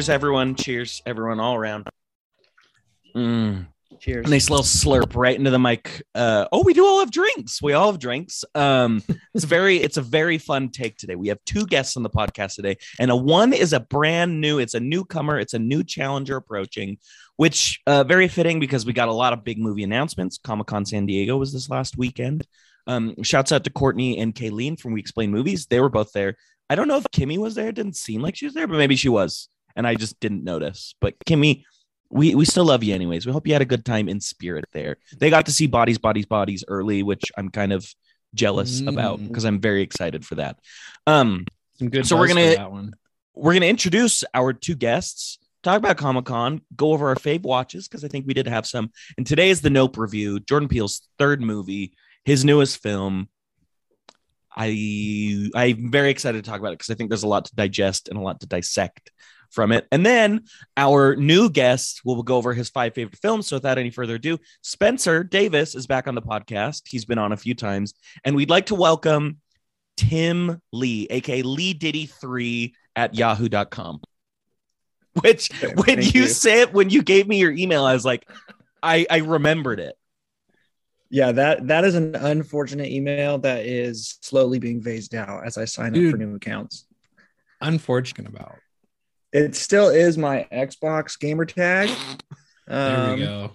cheers, everyone. Cheers, everyone, all around. Mm. Cheers. Nice little slurp right into the mic. Uh, oh, we do all have drinks. We all have drinks. Um, it's very, it's a very fun take today. We have two guests on the podcast today, and a one is a brand new. It's a newcomer. It's a new challenger approaching, which uh, very fitting because we got a lot of big movie announcements. Comic Con San Diego was this last weekend. Um, shouts out to Courtney and Kayleen from We Explain Movies. They were both there. I don't know if Kimmy was there. It didn't seem like she was there, but maybe she was, and I just didn't notice. But Kimmy we we still love you anyways. We hope you had a good time in spirit there. They got to see bodies, bodies, bodies early, which I'm kind of jealous Mm. about because I'm very excited for that. Um, Some good. So we're gonna- that one. we're gonna introduce our two guests, talk about Comic Con, go over our fave watches because I think we did have some. And today is the Nope review, Jordan Peele's third movie, his newest film. I I'm very excited to talk about it because I think there's a lot to digest and a lot to dissect from it. And then our new guest will go over his five favorite films. So without any further ado, Spencer Davis is back on the podcast. He's been on a few times, and we'd like to welcome Tim Lee, aka Lee Diddy 3 at yahoo.com. Which when you, you. said when you gave me your email, I was like, I, I remembered it. Yeah, that that is an unfortunate email that is slowly being phased out as I sign up for new accounts. Unfortunate about. It still is my Xbox gamer tag. There Um, we go.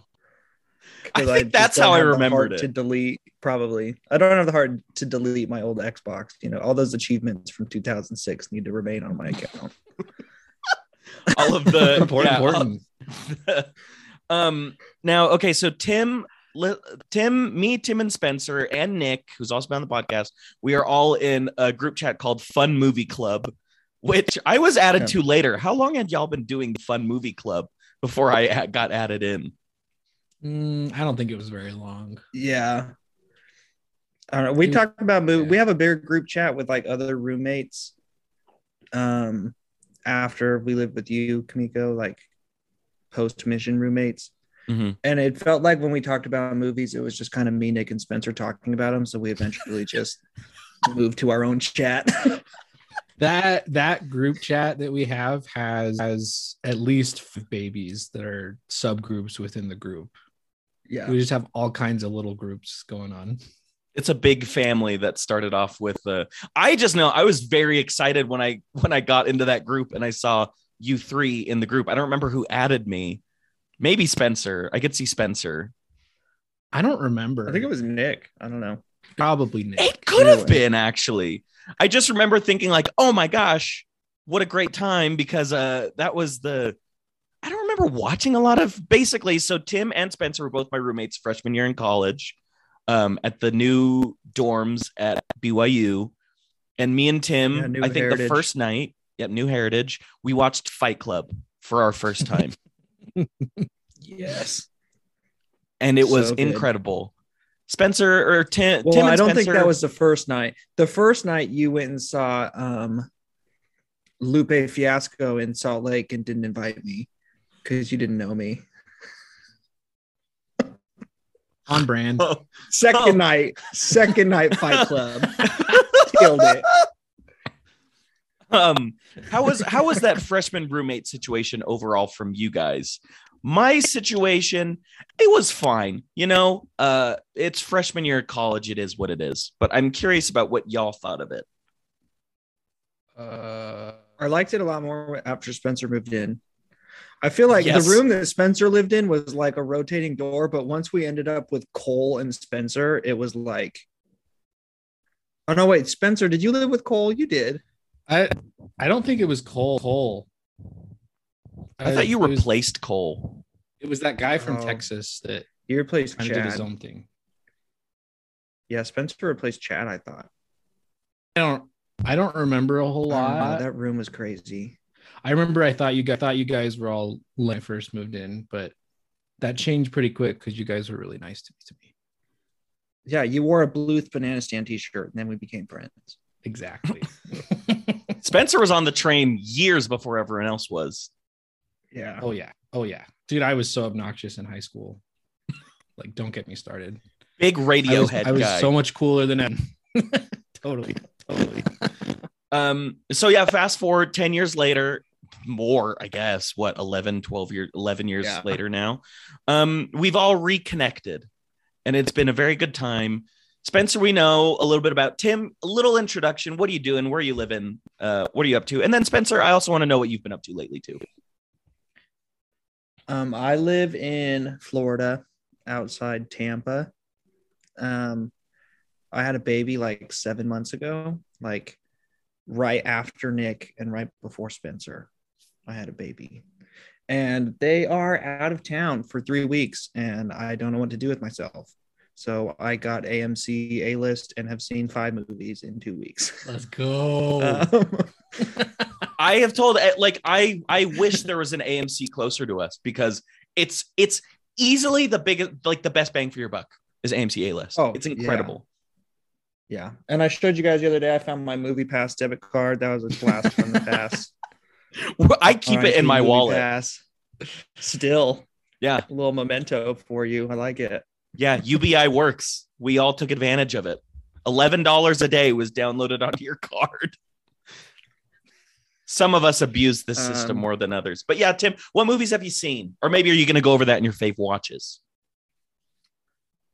I think just that's how I remembered heart To delete, probably. I don't have the heart to delete my old Xbox. You know, all those achievements from 2006 need to remain on my account. All of the important. yeah, important. um now okay so tim tim me tim and spencer and nick who's also been on the podcast we are all in a group chat called fun movie club which i was added Yeah. to later how long had y'all been doing the fun movie club before I got added in Mm, I don't think it was very long. Yeah. I don't know. We Dude, talk about movie. yeah. We have a bigger group chat with like other roommates. Um, after we lived with you, Kamiko, like post mission roommates, Mhm. and it felt like when we talked about movies, it was just kind of me, Nick, and Spencer talking about them. So we eventually just moved to our own chat. That that group chat that we have has has at least five babies that are subgroups within the group. yeah. We just have all kinds of little groups going on. it's a big family that started off with the i just know i was very excited when i when i got into that group and i saw you three in the group i don't remember who added me maybe spencer i could see spencer I don't remember. I think it was Nick. I don't know. Probably Nick. It could have been actually. I just remember thinking like, "Oh my gosh, what a great time!" Because uh, that was the. I don't remember watching a lot of basically. So Tim and Spencer were both my roommates freshman year in college, um, at the new dorms at BYU, and me and Tim, yeah, I think the first night, yep, New Heritage, we watched Fight Club for our first time, Yes. and it was So good. incredible. Spencer or Tim. Well, Tim and I don't think that was the first night. The first night you went and saw um Lupe Fiasco in Salt Lake and didn't invite me because you didn't know me. on brand. Oh. Second Oh. night, second night Fight Club. Killed it. Um how was how was that freshman roommate situation overall from you guys my situation it was fine you know uh it's freshman year of college it is what it is but i'm curious about what y'all thought of it Uh, I liked it a lot more after Spencer moved in. I feel like Yes. the room that Spencer lived in was like a rotating door, but once we ended up with Cole and Spencer, it was like Oh no, wait, Spencer, did you live with Cole? You did. I I don't think it was Cole. Cole. i thought you it was, replaced cole it was that guy from Oh. Texas that You replaced kind of did his own thing. Yeah, Spencer replaced Chad, I thought. I don't I don't remember a whole I don't lot. that room was crazy. I remember I thought you guys thought you guys were all when I first moved in, but that changed pretty quick because you guys were really nice to, me. to me. Yeah, you wore a Bluth banana stand t-shirt and then we became friends. Exactly. spencer was on the train years before everyone else was Yeah. oh yeah. Oh yeah. Dude, I was so obnoxious in high school. Like, don't get me started. big I was, radiohead I was guy so much cooler than him. totally. Totally. Um, so yeah, fast forward 10 years later, more, I guess. What 11, 12 years, 11 years Yeah. later now. Um, we've all reconnected, and it's been a very good time. Spencer, we know a little bit about Tim. A little introduction. What are you doing? Where are you living? Uh, what are you up to? And then Spencer, I also want to know what you've been up to lately too. Um, I live in Florida, outside Tampa. Um, I had a baby like seven months ago, like right after Nick and right before Spencer. I had a baby, and they are out of town for three weeks, and I don't know what to do with myself. So I got AMC A list and have seen five movies in two weeks. Let's go. Um, I have told eh, like I I wish there was an AMC closer to us because it's it's easily the biggest like the best bang for your buck is AMC A list. Oh, it's incredible. Yeah. And I showed you guys the other day. I found my movie pass debit card. That was a blast from the past. I keep it in my wallet. Pass. Still Yeah, a little memento for you. I like it. Yeah. UBI works. We all took advantage of it. Eleven dollars a day was downloaded onto your card. Some of us abuse the system Um, more than others. But yeah, Tim, what movies have you seen? Or maybe are you going to go over that in your fave watches?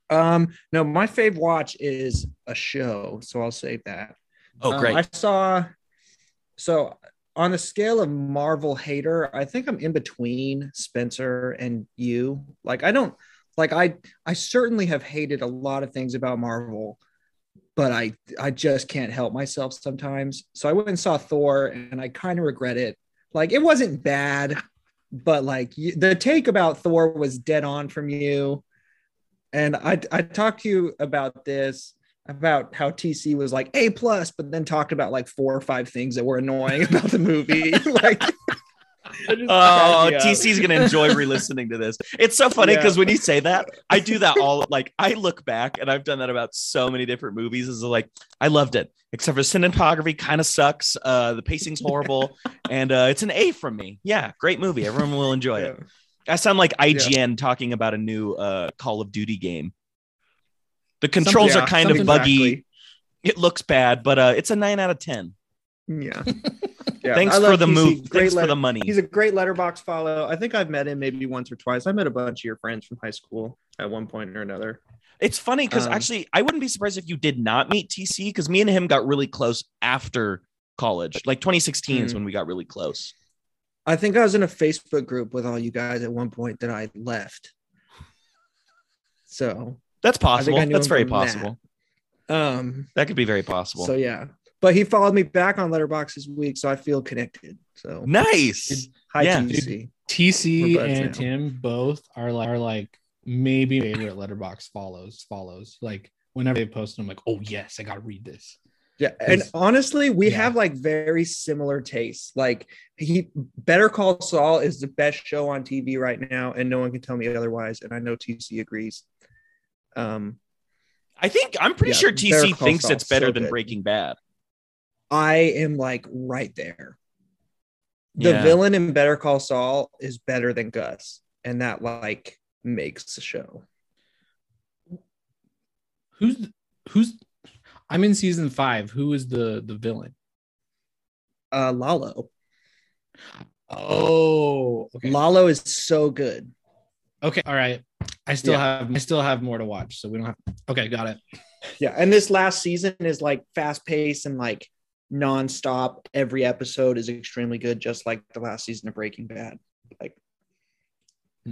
Um, no, my fave watch is a show, so I'll save that. Oh, Um, great. I saw so on the scale of Marvel hater, I think I'm in between Spencer and you. Like I don't like I I certainly have hated a lot of things about Marvel, but I I just can't help myself sometimes. So I went and saw Thor and I kind of regret it. Like it wasn't bad, but like the take about Thor was dead on from you. And I I talked to you about this about how TC was like A plus, but then talked about like four or five things that were annoying about the movie. like, Oh, cracked me. TC's gonna enjoy re-listening to this. It's so funny Yeah. because when you say that, I do that all like I look back and I've done that about so many different movies. Is like I loved it, except for cinematography kind of sucks. Uh, the pacing's horrible, and uh, it's an A from me. Yeah, great movie. Everyone will enjoy it. I sound like IGN talking about a new uh, Call of Duty game. The controls Yeah, are kind of buggy. exactly. It looks bad, but uh, it's a nine out of ten. Yeah. yeah. Thanks I for the TC. move. Great Thanks for the money. He's a great Letterboxd follow. I think I've met him maybe once or twice. I met a bunch of your friends from high school at one point or another. It's funny because Um, actually, I wouldn't be surprised if you did not meet TC because me and him got really close after college. Like 2016 is Mhm. when we got really close. I think I was in a Facebook group with all you guys at one point that I left. So, That's possible. I knew That's very from that. possible. um, That. could be very possible. so yeah. But he followed me back on Letterboxd this week, so I feel connected. So nice. hi Yeah. TC. TC and now. Tim both are like, are like maybe favorite Letterboxd follows follows. Like whenever they post, I'm like, oh yes, I gotta read this. Yeah, and honestly, we Yeah. have like very similar tastes. Like he Better Call Saul is the best show on TV right now, and no one can tell me otherwise. And I know TC agrees. Um, I think I'm pretty Yeah, sure TC thinks Saul, it's better so than good. Breaking Bad. I am like right there. The Yeah. villain in Better Call Saul is better than Gus, and that like makes the show. Who's who's I'm in season five. Who is the the villain? Uh, Lalo. Oh, okay. Lalo is so good. Okay, all right. I still Yeah. have I still have more to watch, so we don't have. Okay, got it. Yeah, and this last season is like fast paced and like nonstop. Every episode is extremely good, just like the last season of Breaking Bad. Like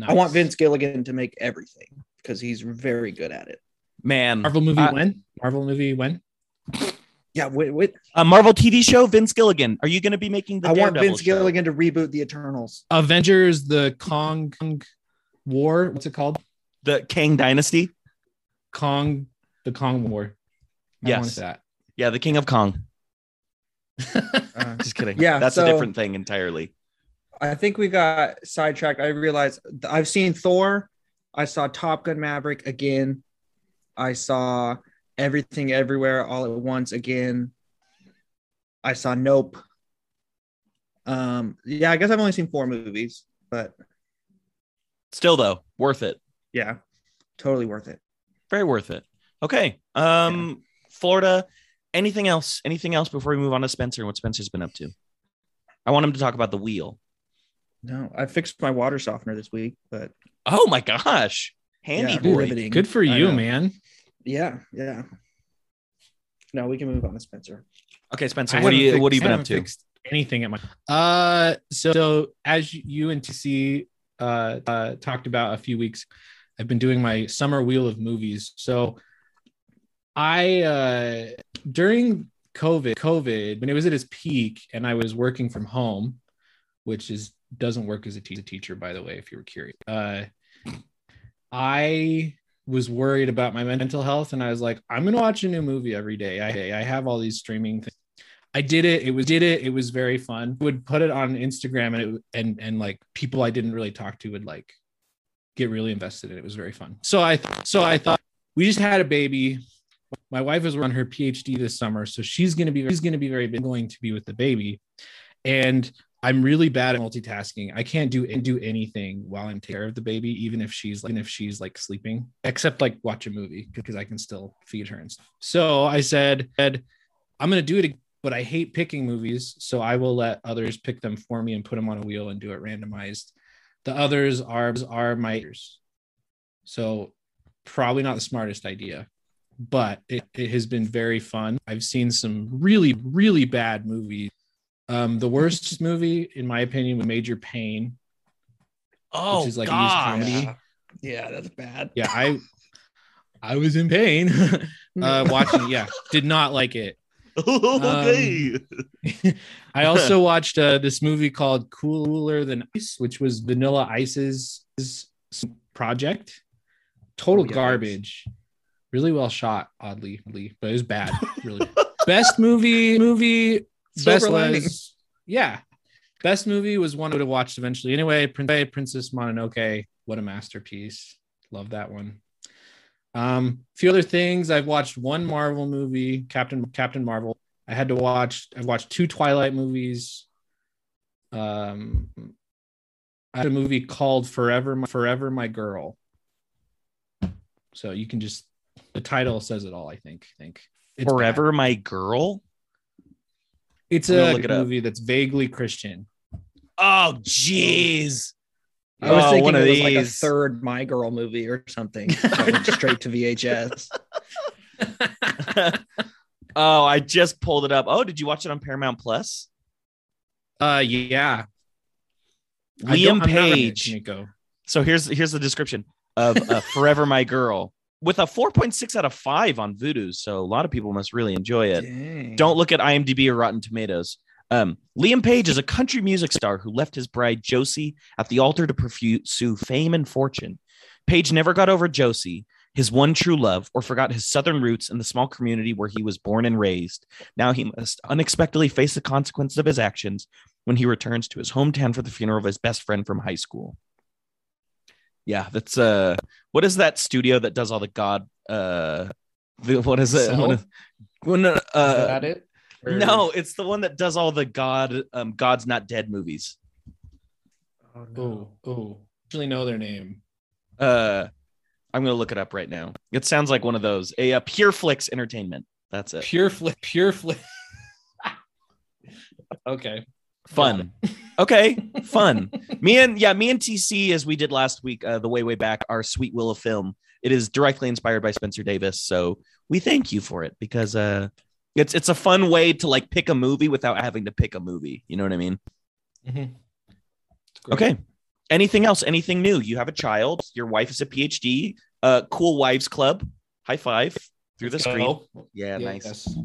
I want Vince Gilligan to make everything because he's very good at it. Man, Marvel movie Uh, when? Marvel movie when? Yeah, wait, wait. a Marvel TV show. Vince Gilligan. Are you going to be making the? I want Daredevil Vince show? Gilligan to reboot the Eternals. Avengers: The Kong War. What's it called? the Kang Dynasty. Kong. The Kong War. I Yes. want that. Yeah, the King of Kong. Uh, Just kidding. Yeah, that's a different thing entirely. I think we got sidetracked. I realized I've seen Thor. I saw Top Gun Maverick again. I saw Everything Everywhere All at Once again. I saw Nope. Um, yeah, I guess I've only seen four movies, but Still though, worth it. yeah, totally worth it. Very worth it. Okay. Um, Florida. Anything else? Anything else before we move on to Spencer and what Spencer's been up to? I want him to talk about the wheel. No, I fixed my water softener this week, but Oh my gosh. Handy Yeah, boy. riveting. Good for you, man. yeah, yeah. No, we can move on to Spencer. Okay, Spencer, I what do haven't you fixed- what have you been up to? fixed Anything at my uh so, so as you and TC uh, uh talked about a few weeks, I've been doing my summer wheel of movies. So I uh during COVID, COVID, when it was at its peak and I was working from home, which is doesn't work as a te- teacher, by the way, if you were curious. Uh I was worried about my mental health and I was like, I'm gonna watch a new movie every day. I I have all these streaming things. I did it. It was did it. It was very fun. Would put it on Instagram and it and and like people I didn't really talk to would like get really invested in it. It was very fun. So I so I thought we just had a baby. My wife is on her PhD this summer, so she's gonna be she's gonna be very going to be with the baby, and I'm really bad at multitasking. I can't do do anything while I'm taking care of the baby, even if she's like, even if she's like sleeping, except like watch a movie because I can still feed her and stuff. So I said, I'm gonna do it, but I hate picking movies, so I will let others pick them for me and put them on a wheel and do it randomized. The others are are my. So probably not the smartest idea, but it, it has been very fun. I've seen some really, really bad movies. Um, the worst movie, in my opinion, was Major Payne. Oh, which is like a used gosh. comedy. Yeah, yeah that's bad. Yeah, I I was in pain uh, watching. Yeah, did not like it. okay. I also watched uh, this movie called Cooler Than Ice, which was Vanilla Ice's project. Total Oh, yikes. garbage. Really well shot, oddly, oddly, but it was bad. Really. best movie, movie, Silver best lining. was yeah. Best movie was one I would have watched eventually. Anyway, Prin- Princess Mononoke, what a masterpiece. Love that one. Um, a few other things. I've watched one Marvel movie, Captain Captain Marvel. I had to watch. I've watched two Twilight movies. Um, I had a movie called Forever, My, Forever My Girl. So you can just the title says it all. I think. I think It's bad. Forever my girl. It's I'm a look it up. movie that's vaguely Christian. Oh, jeez. I was Oh, thinking one it of was like a third My Girl movie or something. that went straight to VHS. oh, I just pulled it up. Oh, did you watch it on Paramount Plus? Uh, yeah. I Liam I'm Page. Nico. So here's here's the description of uh, Forever My Girl with a 4.6 out of 5 on Vudu. So a lot of people must really enjoy it. Dang. Don't look at IMDb or Rotten Tomatoes. Um, Liam Page is a country music star who left his bride Josie at the altar to pursue fame and fortune. Page never got over Josie, his one true love, or forgot his southern roots in the small community where he was born and raised. Now he must unexpectedly face the consequences of his actions when he returns to his hometown for the funeral of his best friend from high school. Yeah, that's uh what is that studio that does all the god uh the, what is it? Cell? When, uh, Is that it? Or- no, it's the one that does all the God, um, God's Not Dead movies. Oh, Oh, oh. Actually, know their name. Uh, I'm gonna look it up right now. It sounds like one of those. A, uh Pure Flix Entertainment. That's it. Pure flip. Pure flip. okay. Fun. Okay, fun. Me and yeah, me and TC as we did last week, uh, the way way back, our Sweet Will of Film. It is directly inspired by Spencer Davis, so we thank you for it because uh, it's it's a fun way to like pick a movie without having to pick a movie. You know what I mean? Mhm. Okay. Anything else? Anything new? You have a child. Your wife is a PhD. Uh, cool wives club. High five through the Let's screen. go. Yeah, nice. Yes.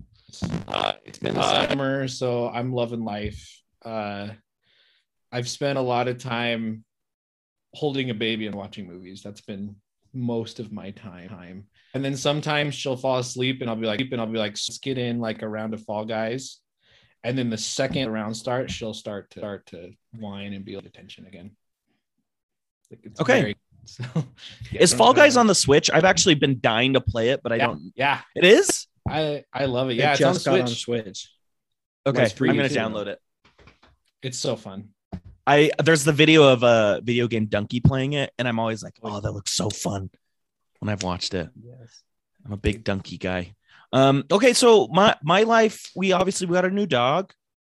Uh, it's been summer, so I'm loving life. Uh, I've spent a lot of time holding a baby and watching movies. That's been most of my time. time. And then sometimes she'll fall asleep, and I'll be like, and I'll be like, let's get in like a round of Fall Guys. And then the second round starts, she'll start to start to whine and be able attention again. Like, it's Okay. very- so, yeah. Is Fall Guys on the Switch? I've actually been dying to play it, but I yeah, don't. yeah, It is. I I love it. It Yeah, it's on just got on Switch. Switch. Okay, That's free I'm gonna too. download it. It's so fun. I there's the video of a videogamedunkey playing it, and I'm always like, oh, that looks so fun when I've watched it. Yes. I'm a big donkey guy. Um, okay, so my my life, we obviously we got a new dog.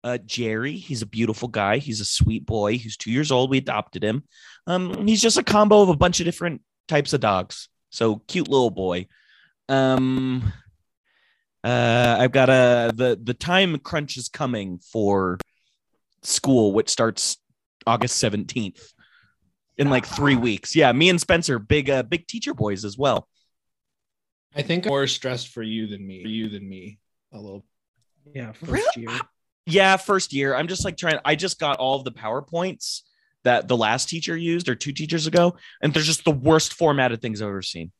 Uh, Jerry, he's a beautiful guy. He's a sweet boy. He's two years old. We adopted him. Um, he's just a combo of a bunch of different types of dogs. So cute little boy. Um, uh, I've got a the the time crunch is coming for school, which starts August seventeenth in like three weeks. Yeah, me and Spencer, big uh, big teacher boys as well. I think I'm more stressed for you than me. For you than me, a little. Yeah, first Really? year. Yeah, first year. I'm just like trying. I just got all of the powerpoints that the last teacher used or two teachers ago, and they're just the worst formatted things I've ever seen.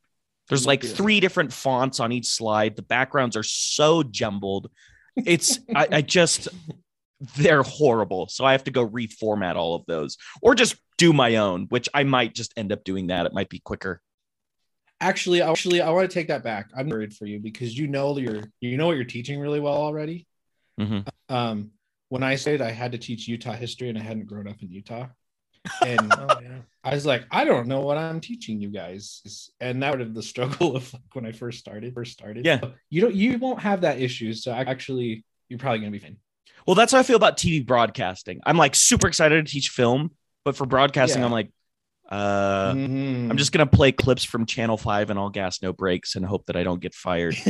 There's like three different fonts on each slide. The backgrounds are so jumbled. It's I, I just they're horrible. So I have to go reformat all of those or just do my own, which I might just end up doing that. It might be quicker. Actually, actually, I want to take that back. I'm worried for you because you know you're you know what you're teaching really well already. Mhm. Um, when I said I had to teach Utah history and I hadn't grown up in Utah, and Oh yeah. I was like, I don't know what I'm teaching you guys, and that was the struggle of like when I first started. First started, Yeah. You don't, you won't have that issue. So actually, you're probably gonna be fine. Well, that's how I feel about TV broadcasting. I'm like super excited to teach film, but for broadcasting, Yeah. I'm like, uh, Mhm. I'm just gonna play clips from Channel Five and all gas, no brakes, and hope that I don't get fired.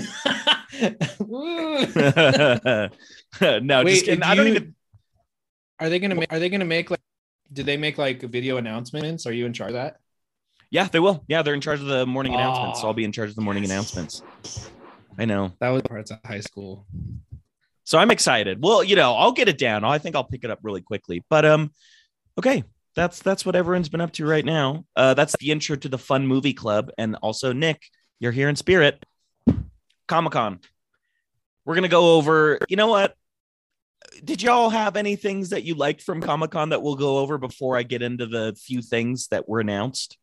No, Wait, just kidding. I don't you- even. Are they gonna make? Are they gonna make like? Did they make like video announcements? Are you in charge of that? Yeah, they will. Yeah, they're in charge of the morning announcements. So I'll be in charge of the morning yes. announcements. I know. That was parts of high school. So I'm excited. Well, you know, I'll get it down. I think I'll pick it up really quickly. But um, okay, that's that's what everyone's been up to right now. Uh, that's the intro to the Fun Movie Club, and also Nick, you're here in spirit. Comic Con. We're gonna go over. You know what? Did y'all have any things that you liked from Comic Con that we'll go over before I get into the few things that were announced?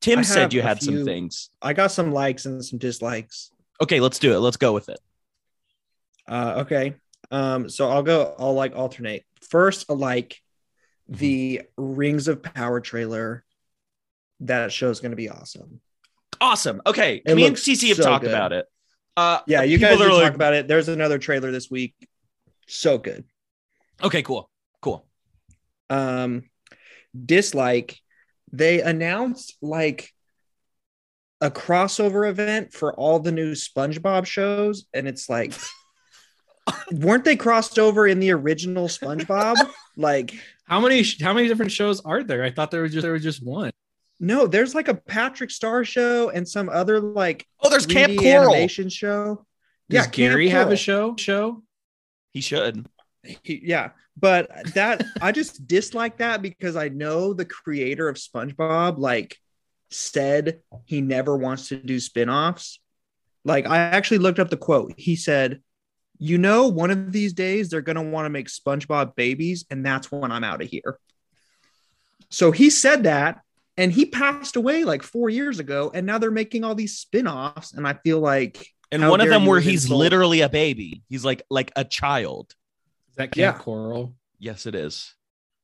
Tim I said you had some things. I got some likes and some dislikes. Okay, let's do it. Let's go with it. Uh, okay. Um, so I'll go. I'll like alternate. First, a like the Rings of Power trailer. That show's going to be awesome. Awesome. Okay, It me and TC have so talked good. about it. Uh, Yeah, you guys are like- talk about it. There's another trailer this week. So good. Okay, cool, cool. Um, dislike. They announced like a crossover event for all the new SpongeBob shows, and it's like, weren't they crossed over in the original SpongeBob? like, How many? How many different shows are there? I thought there was just there was just one. no, there's like a Patrick Star show and some other like Oh, there's Camp 3D Coral. animation show. Does Camp Gary have a show? Show? He should. He- yeah, but that I just dislike that because I know the creator of SpongeBob like said he never wants to do spin-offs. Like I actually looked up the quote. He said, "You know, one of these days they're going to want to make SpongeBob babies and that's when I'm out of here." So he said that and he passed away like 4 years ago and now they're making all these spin-offs and I feel like And one of them where he's insult- literally a baby. He's like like a child. Is that Camp Yeah. Coral? Yes, it is.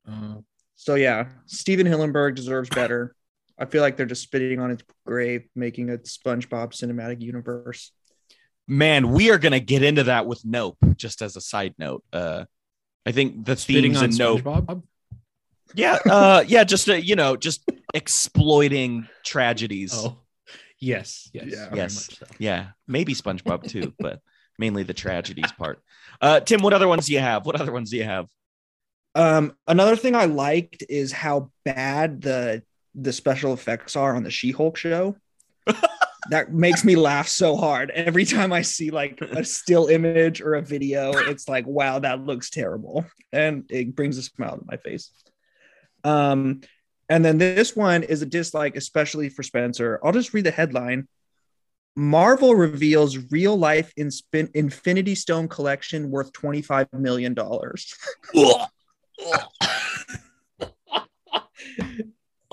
Uh, So yeah, Stephen Hillenburg deserves better. I feel like they're just spitting on his grave, making a SpongeBob cinematic universe. Man, we are gonna get into that with Nope. Just as a side note, uh, I think the spitting themes on in Nope. SpongeBob. Yeah, uh, yeah, just uh, you know, just exploiting tragedies. Oh, yes, yes, Yeah. Yes. so. Yeah, maybe SpongeBob too, but mainly the tragedies part. Uh, Tim, what other ones do you have? What other ones do you have? Um, another thing I liked is how bad the the special effects are on the She-Hulk show. that makes me laugh so hard every time I see like a still image or a video. It's like, wow, that looks terrible, and it brings a smile to my face. Um, and then this one is a dislike, especially for Spencer. I'll just read the headline. Marvel reveals real life Inspin- Infinity Stone collection worth $25 million.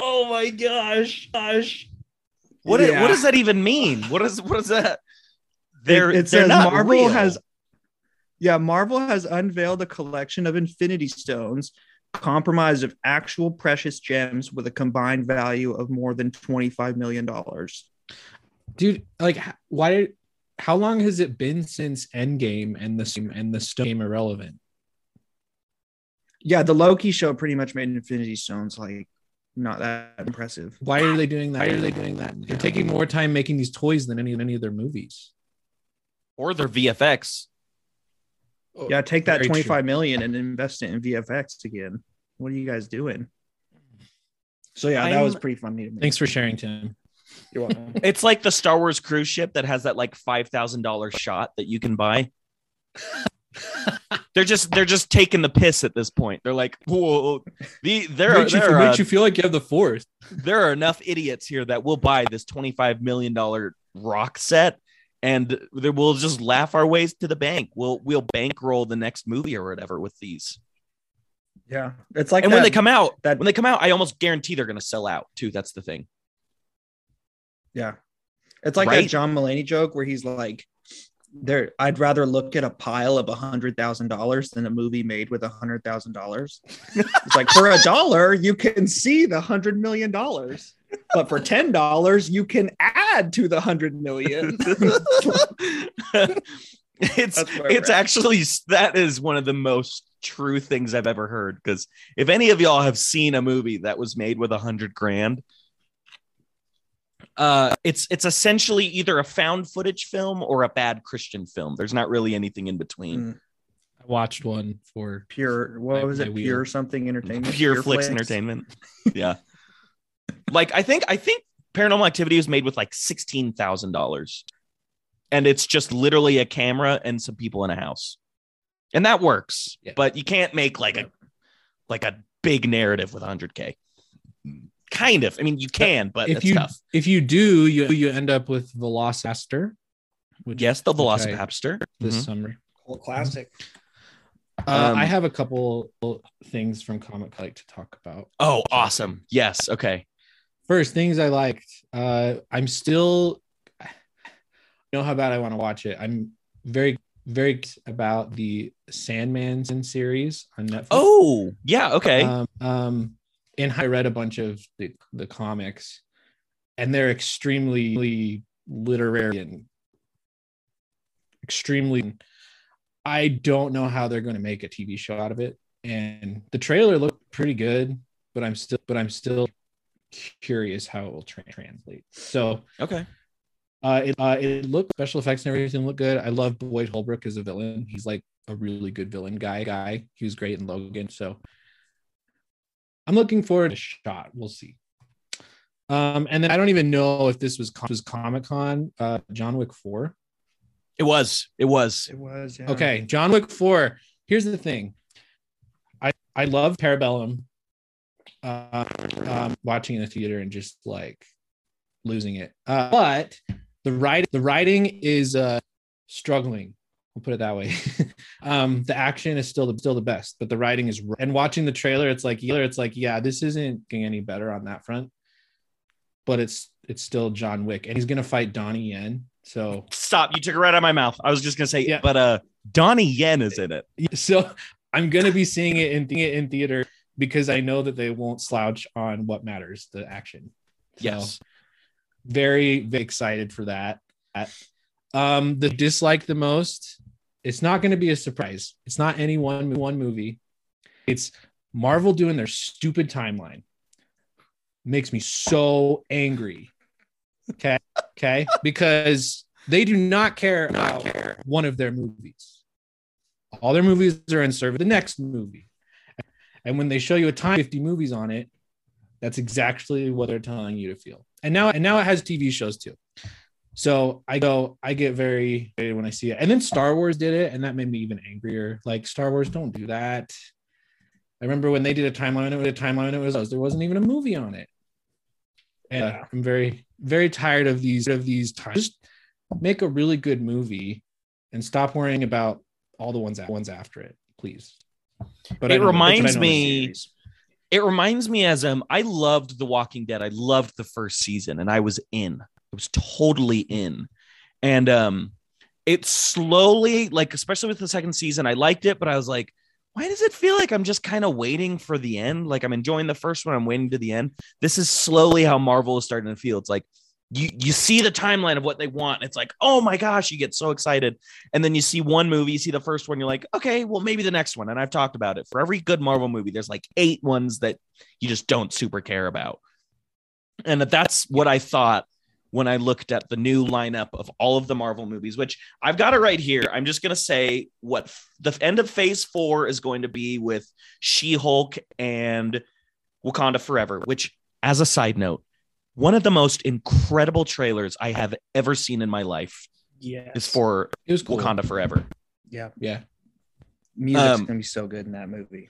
Oh my gosh, gosh. What Yeah. what does that even mean? What is what is that? They're it, it they're says not Marvel real. has yeah, Marvel has unveiled a collection of Infinity Stones comprised of actual precious gems with a combined value of more than $25 million. dude like why did how long has it been since Endgame and the and the stone became irrelevant? Yeah, the Loki show pretty much made Infinity Stones like not that impressive. Why are they doing that? Why are they doing that? They're taking more time making these toys than any of any of their movies. Or their VFX. Oh, yeah, take that Very true. twenty five million and invest it in VFX again. What are you guys doing? So yeah, that was pretty funny to me. Thanks for sharing, Tim. You're welcome. It's like the Star Wars cruise ship that has that like five thousand dollar shot that you can buy. they're just they're just taking the piss at this point. They're like, whoa, the there are makes you, are, makes you feel like you have the force. there are enough idiots here that will buy this twenty five million dollar rock set, and they- we'll just laugh our ways to the bank. We'll we'll bankroll the next movie or whatever with these. yeah, it's like and when they come out, that- when they come out, I almost guarantee they're going to sell out too. That's the thing. Yeah. It's like Right? that John Mulaney joke where he's like, there I'd rather look at a pile of a hundred thousand dollars than a movie made with a hundred thousand dollars. It's like for a dollar, you can see the hundred million dollars. But for ten dollars, you can add to the hundred million. it's it's actually that is one of the most true things I've ever heard. Because if any of y'all have seen a movie that was made with a hundred grand, uh, it's it's essentially either a found footage film or a bad Christian film. There's not really anything in between. Mm, I watched one for pure what My- was my it? wheel. Pure something entertainment. Pure, Flicks Entertainment. yeah. Like I think I think Paranormal Activity was made with like sixteen thousand dollars, and it's just literally a camera and some people in a house, and that works. Yeah. But you can't make like a like a big narrative with hundred k. Kind of. I mean, you can, but if it's you tough. if you do, you you end up with VelociPastor, which Yes, the which I- Velocipapster. this Mhm. summer. classic. Uh, Um, I have a couple things from comic I like to talk about. Oh, awesome! Yes. Okay. First, things I liked. Uh, I'm still I know how bad I want to watch it. I'm very very about the Sandman series on Netflix. Oh, yeah. Okay. Um, um, and I read a bunch of the, the comics, and they're extremely literary and extremely. I don't know how they're going to make a TV show out of it, and the trailer looked pretty good, but I'm still, but I'm still curious how it will tra- translate. So, okay. uh, it uh, it looked special effects and everything looked good. I love Boyd Holbrook as a villain. He's like a really good villain guy. Guy. He was great in Logan. So I'm looking forward to a shot. We'll see. Um, and then I don't even know if this was was Comic Con. Uh, John Wick Four. It was. It was. It was yeah. Okay, John Wick Four. Here's the thing. I I love Parabellum. Uh, um, watching in the theater and just like losing it. Uh, but the writing the writing is uh struggling. We'll put it that way. um, the action is still the still the best, but the writing is. And watching the trailer, it's like either it's like yeah, this isn't getting any better on that front, but it's it's still John Wick, and he's gonna fight Donnie Yen. So Stop! You took it right out of my mouth. I was just gonna say, Yeah. but uh, Donnie Yen is in it. so I'm gonna be seeing it in in theater because I know that they won't slouch on what matters, the action. So, Yes. very, very excited for that. Um, the dislike the most. It's not going to be a surprise. It's not any one one movie. It's Marvel doing their stupid timeline. Makes me so angry. Okay, okay, because they do not care about one of their movies. All their movies are in service of the next movie. And when they show you a time 50 movies on it, that's exactly what they're telling you to feel. And now and now it has TV shows too. So I go, I get very excited when I see it. And then Star Wars did it, and that made me even angrier. Like Star Wars, don't do that. I remember when they did a timeline, it was a timeline, it was there wasn't even a movie on it. And Yeah. I'm very, very tired of these of these times. Just make a really good movie and stop worrying about all the ones ones after it, please. But It I know- that's what I reminds know in the me- It reminds me as um, I loved The Walking Dead. I loved the first season, and I was in. I was totally in, and um, it slowly, like especially with the second season, I liked it, but I was like, why does it feel like I'm just kind of waiting for the end? Like I'm enjoying the first one, I'm waiting to the end. This is slowly how Marvel is starting to feel. It's like you you see the timeline of what they want. It's like, oh my gosh, you get so excited. And then you see one movie, you see the first one, you're like, okay, well, maybe the next one. And I've talked about it. For every good Marvel movie, there's like eight ones that you just don't super care about. And that's what I thought when I looked at the new lineup of all of the Marvel movies, which I've got it right here. I'm just going to say what f- the end of phase four is going to be with She Hulk and Wakanda Forever, which, as a side note, one of the most incredible trailers I have ever seen in my life Yeah. is for It was cool. Wakanda Forever. Yeah. Yeah. Music's Um, gonna be so good in that movie.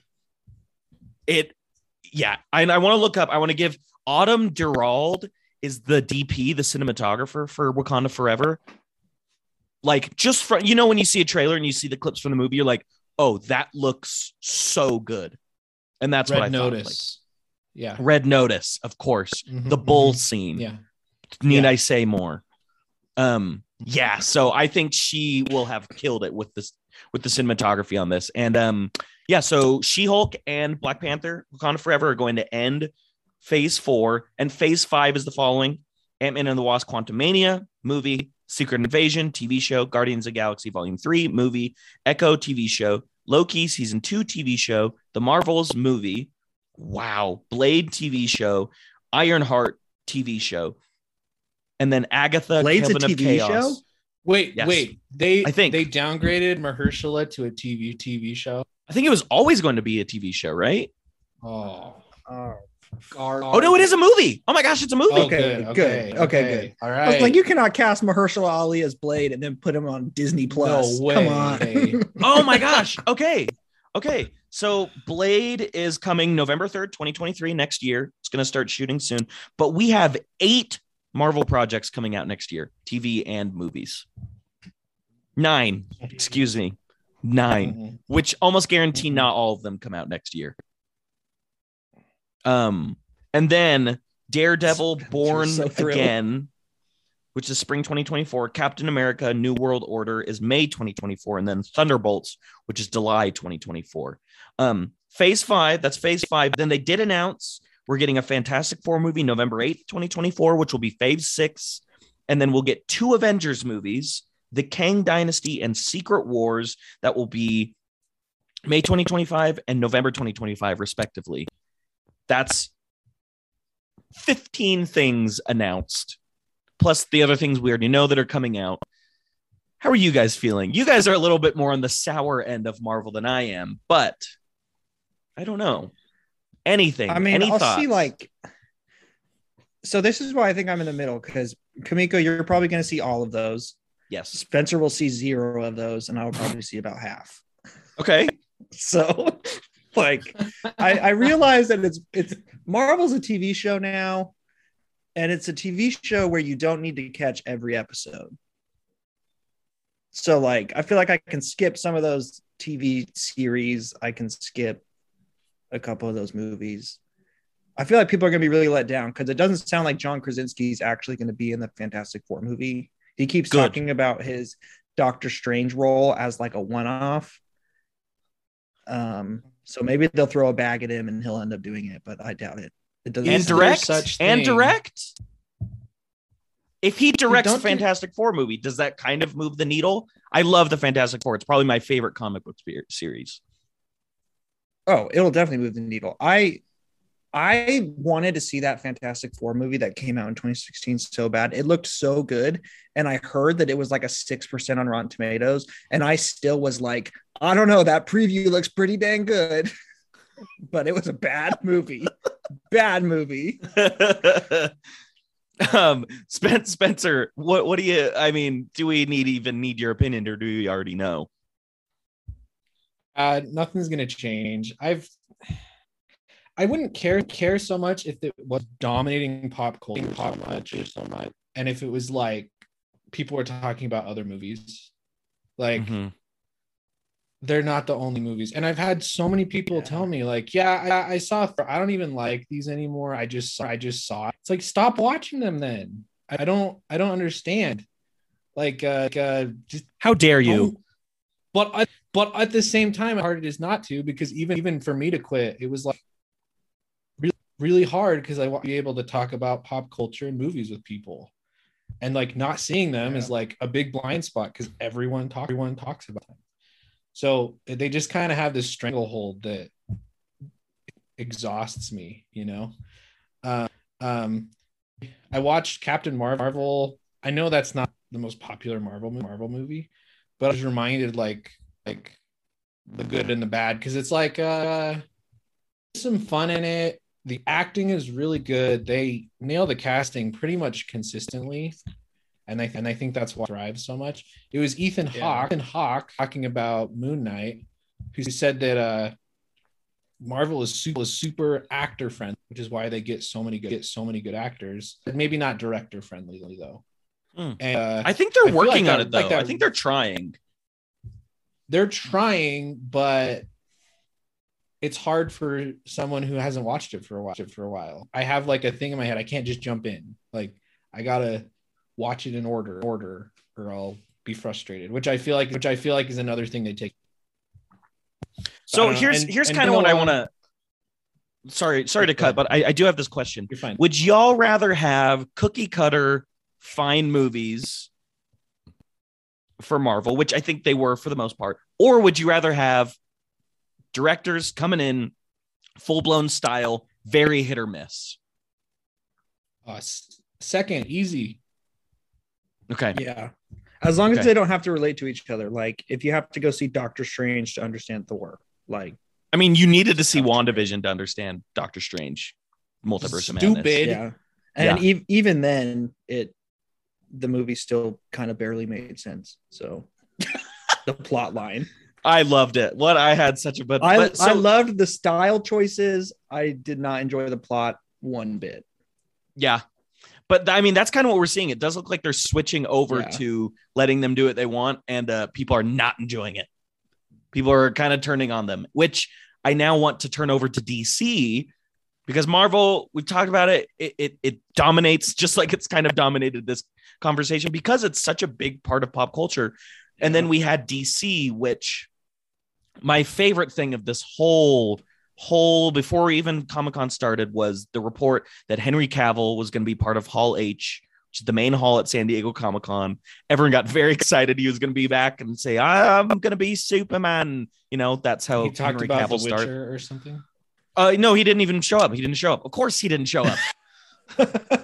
It, yeah. I, I want to look up, I want to give Autumn Durald is the DP, the cinematographer for Wakanda Forever. Like, just from, you know, when you see a trailer and you see the clips from the movie, you're like, oh, that looks so good. And that's what I Red thought. Notice. yeah. Red Notice, of course. Mhm, The bull mhm. scene. Yeah. Need Yeah. I say more? Um, yeah. So I think she will have killed it with this with the cinematography on this. And um, yeah. So She Hulk and Black Panther, Wakanda Forever, are going to end Phase Four, and Phase Five is the following: Ant Man and the Wasp: Quantumania movie, Secret Invasion TV show, Guardians of the Galaxy Volume Three movie, Echo TV show, Loki Season Two TV show, The Marvels movie. Wow, Blade TV show, Ironheart TV show, and then Agatha Blade's a Coven of TV Chaos. show? Wait, Yes. wait. They I think- they downgraded Mahershala to a TV TV show. I think it was always going to be a TV show, right? Oh. Oh, Oh no, it is a movie. Oh my gosh, it's a movie. Oh, Okay, good, good, okay, good. All right. I was like, you cannot cast Mahershala Ali as Blade and then put him on Disney Plus. No Come way. on. oh my gosh. Okay. Okay. So Blade is coming November 3rd, 2023, next year. It's going to start shooting soon. But we have eight Marvel projects coming out next year, TV and movies. Nine, excuse me. Nine, Mhm. which almost guarantee not all of them come out next year. Um, and then Daredevil Born so. Again, which is spring 2024. Captain America New World Order is May 2024. And then Thunderbolts, which is July 2024. Um, phase five, that's phase five. Then they did announce we're getting a Fantastic Four movie November 8th, 2024, which will be phase six. And then we'll get two Avengers movies, The Kang Dynasty and Secret Wars, that will be May 2025 and November 2025, respectively. That's 15 things announced, plus the other things we already know that are coming out. How are you guys feeling? You guys are a little bit more on the sour end of Marvel than I am, but I don't know. Anything? I mean, any I'll thoughts? see like. So this is why I think I'm in the middle because Kamiko, you're probably going to see all of those. yes. Spencer will see zero of those, and I will probably see about half. Okay. So, like, I, I realize that it's it's Marvel's a TV show now, and it's a TV show where you don't need to catch every episode. So, like, I feel like I can skip some of those TV series. I can skip a couple of those movies. I feel like people are going to be really let down because it doesn't sound like John Krasinski is actually going to be in the Fantastic Four movie. He keeps Good. talking about his Doctor Strange role as like a one-off. Um, so maybe they'll throw a bag at him and he'll end up doing it, but I doubt it. It doesn't. And direct. such And direct. If he directs a Fantastic Four movie, does that kind of move the needle? I love the Fantastic Four. It's probably my favorite comic book series. Oh, it'll definitely move the needle. I I wanted to see that Fantastic Four movie that came out in 2016 so bad. It looked so good. And I heard that it was like a 6% on Rotten Tomatoes. And I still was like, I don't know, that preview looks pretty dang good. but it was a bad movie. bad movie. um Spen- Spencer, what what do you I mean, do we need even need your opinion or do we already know? Uh, nothing's gonna change. I've I wouldn't care care so much if it was dominating pop culture pop culture so much, and if it was like people were talking about other movies, like Mhm. They're not the only movies. And I've had so many people Yeah. tell me like, yeah, I, I saw. I don't even like these anymore. I just I just saw. It. It's like stop watching them then. I don't I don't understand. Like uh, like, uh just How dare you? But I, but at the same time, hard it is not to because even even for me to quit, it was like really really hard because I want to be able to talk about pop culture and movies with people. and like not seeing them is like a big blind spot because everyone talk everyone talks about them so they just kind of have this stranglehold that exhausts me you know? Uh, um i watched captain marvel. I know that's not the most popular marvel marvel movie but i was reminded like like the good and the bad because it's like uh some fun in it. The acting is really good. They nail the casting pretty much consistently and I and I think that's why it thrives so much. It was Ethan Yeah. Hawke, Ethan Hawke talking about Moon Knight, who said that uh, Marvel is super, is super actor friendly, which is why they get so many good get so many good actors. Maybe not director friendly though. Hmm. And uh, I think they're I working like on that- it though. like that- I think they're trying. they're trying, but it's hard for someone who hasn't watched it for a while. it For a while, I have like a thing in my head. I can't just jump in. Like I gotta watch it in order, order, or I'll be frustrated. Which I feel like, which I feel like is another thing they take. So know. here's And- here's kind of what I want to. Sorry, sorry to cut, but I, I do have this question. You're fine. Would y'all rather have cookie cutter fine movies for Marvel, which I think they were for the most part, or would you rather have directors coming in full blown style, very hit or miss? Uh, second, easy. Okay. Yeah. As long Okay. as they don't have to relate to each other. Like if you have to go see Doctor Strange to understand Thor, like I mean, you needed to see WandaVision to understand Doctor Strange, Multiverse of Madness. Stupid. yeah. And Yeah. ev- even then it the movie still kind of barely made sense. So the plot line. I loved it. What I had such a but, I, but so, I loved the style choices. I did not enjoy the plot one bit. Yeah. But I mean, that's kind of what we're seeing. It does look like they're switching over Yeah. to letting them do what they want, and uh, people are not enjoying it. People are kind of turning on them, which I now want to turn over to DC because Marvel, we've talked about it, it, it, it dominates just like it's kind of dominated this conversation because it's such a big part of pop culture. And then we had DC, which my favorite thing of this whole whole before even Comic Con started was the report that Henry Cavill was going to be part of Hall H, which is the main hall at San Diego Comic Con. Everyone got very excited he was going to be back and say, "I'm going to be Superman." You know, that's how he talked Henry about Cavill The started. Or something. Uh, no, he didn't even show up. He didn't show up. Of course, he didn't show up.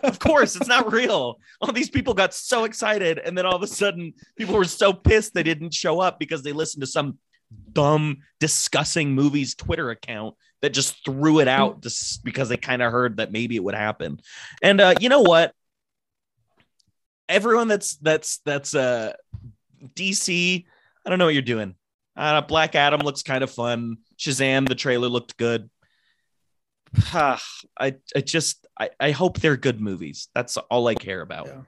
of course, it's not real. All these people got so excited, and then all of a sudden, people were so pissed they didn't show up because they listened to some dumb discussing movies Twitter account that just threw it out just because they kind of heard that maybe it would happen. And uh, you know what? Everyone that's that's that's uh DC, I don't know what you're doing. Uh, Black Adam looks kind of fun. Shazam, the trailer looked good. I I just I, I hope they're good movies. That's all I care about. Yeah.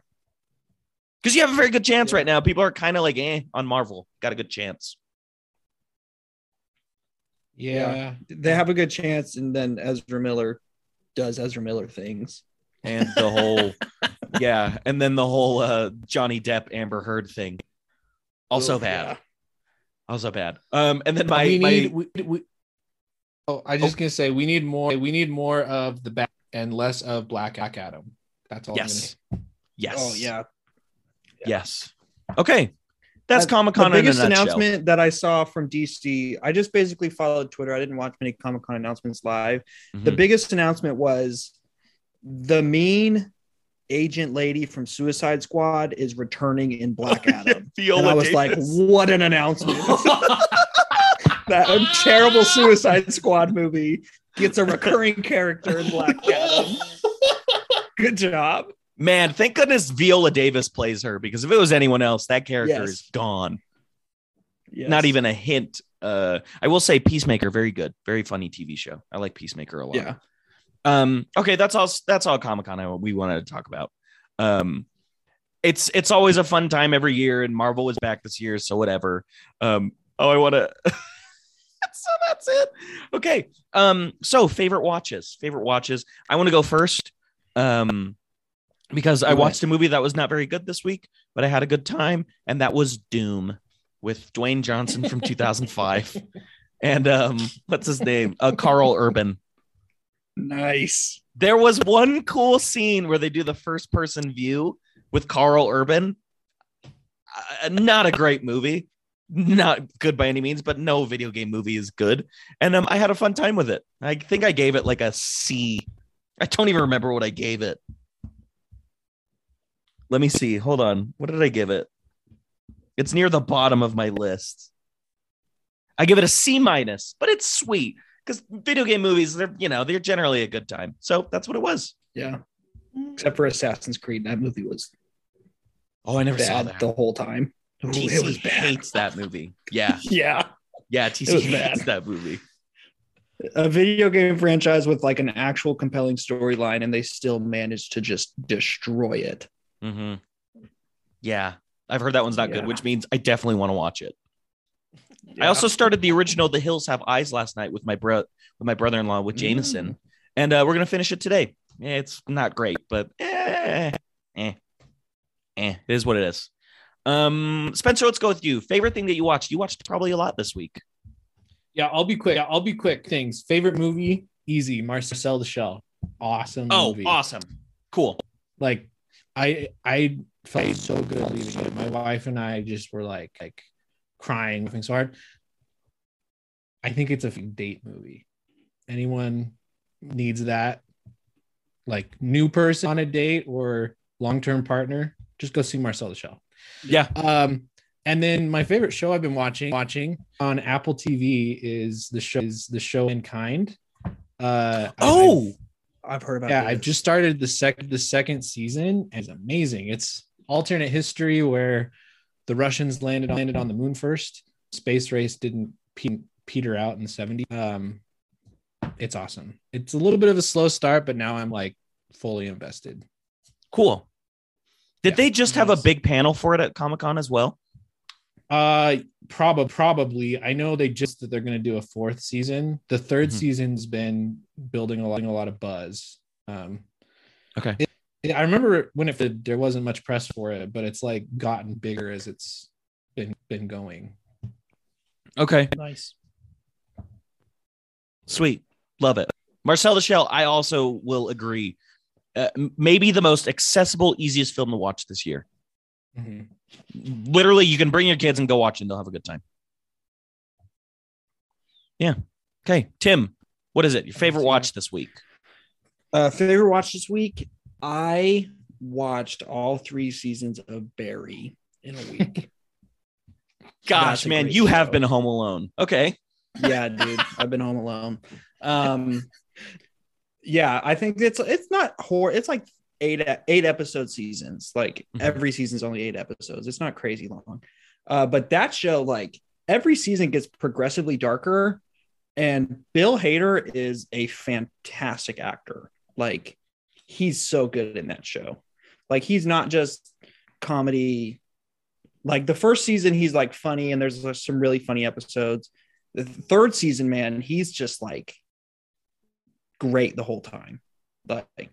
Because you have a very good chance Yeah. right now. People are kind of like, eh, on Marvel. Got a good chance. Yeah. They have a good chance, and then Ezra Miller does Ezra Miller things. And the whole yeah, and then the whole uh Johnny Depp Amber Heard thing. Also Ugh, bad. yeah. Also bad. Um and then my, we my. We, we, oh, I just gonna say we need more. We need more of the back and less of Black Black Adam. That's all. yes. Yes. Oh yeah. Yes. Okay. That's Comic Con The biggest announcement that I saw from DC, I just basically followed Twitter. I didn't watch many Comic Con announcements live. The Mhm. biggest announcement was the mean agent lady from Suicide Squad is returning in Black Adam. Viola and I was like, what an announcement. that terrible Suicide Squad movie gets a recurring character in Black Adam. Good job. Man, thank goodness Viola Davis plays her because if it was anyone else, that character Yes. is gone. Yes. Not even a hint. Uh, I will say Peacemaker, very good, very funny TV show. I like Peacemaker a lot. Yeah. Um, okay, that's all. That's all Comic Con we wanted to talk about. Um, it's it's always a fun time every year, and Marvel was back this year, so whatever. Um, oh, I want to. so that's it. Okay. Um, so favorite watches, favorite watches. I want to go first. Um, because I watched a movie that was not very good this week, but I had a good time, and that was Doom with Dwayne Johnson from 2005, and um, what's his name? Uh, Karl Urban. Nice. There was one cool scene where they do the first person view with Karl Urban. Uh, not a great movie, not good by any means, but no video game movie is good. And um, I had a fun time with it. I think I gave it like a C. I don't even remember what I gave it. Let me see. Hold on. What did I give it? It's near the bottom of my list. I give it a C minus, but it's sweet because video game movies, they're you know they're generally a good time. So that's what it was. Yeah. Except for Assassin's Creed, that movie was Oh, I never saw that. the whole time. Ooh, TC it was bad. hates that movie. Yeah, Yeah. yeah. TC hates bad. that movie. A video game franchise with like an actual compelling storyline, and they still managed to just destroy it. Hmm Yeah, I've heard that one's not good, which means I definitely want to watch it. I also started the original The Hills Have Eyes last night with my bro with my brother-in-law with Jameson, and uh, we're gonna finish it today. Yeah, it's not great, but eh, eh, eh, it is what it is. Um, Spencer, let's go with you. Favorite thing that you watched? You watched probably a lot this week. Yeah, I'll be quick. I'll be quick. Things. Favorite movie? Easy. Marcel the Shell. Awesome Oh, movie. awesome, cool. Like, I I felt so good leaving it. My wife and I just were like like crying, laughing so hard. I think it's a date movie. Anyone needs that, like new person on a date or long term partner, just go see Marcel the Shell. Yeah, Um, and then my favorite show I've been watching watching on Apple TV is the show is the show in kind. Uh, Oh, I've heard about yeah, this. I've just started the second the second season. and It's amazing. It's alternate history where the Russians landed landed on the moon first. Space race didn't pe- peter out in the 70s. Um, it's awesome. It's a little bit of a slow start, but now I'm like fully invested. cool. Did Yeah, they just have a big panel for it at Comic Con as well? Uh, probably, probably. I know they just that they're going to do a fourth season. The 3rd Mhm. season's been building a lot, a lot of buzz. Um, Okay. it- it- I remember when it there wasn't much press for it, but it's like gotten bigger as it's been been going. Okay, nice. sweet, love it. Marcel the Shell. I also will agree. Uh, maybe the most accessible, easiest film to watch this year. Mhm. Literally, you can bring your kids and go watch and they'll have a good time. Yeah. Okay, Tim, what is it? Your favorite watch this week? Uh, favorite watch this week? I watched all three seasons of Barry in a week. Gosh, a man, you have been home alone. Okay. yeah, dude, I've been home alone. Um, yeah, I think it's it's not horror. It's like eight eight episode seasons. Like Mhm. every season's only eight episodes. It's not crazy long. Uh, but that show, like every season, gets progressively darker. And Bill Hader is a fantastic actor. Like he's so good in that show. Like he's not just comedy. Like the first season, he's like funny, and there's like, some really funny episodes. The third season, man, he's just like great the whole time. Like,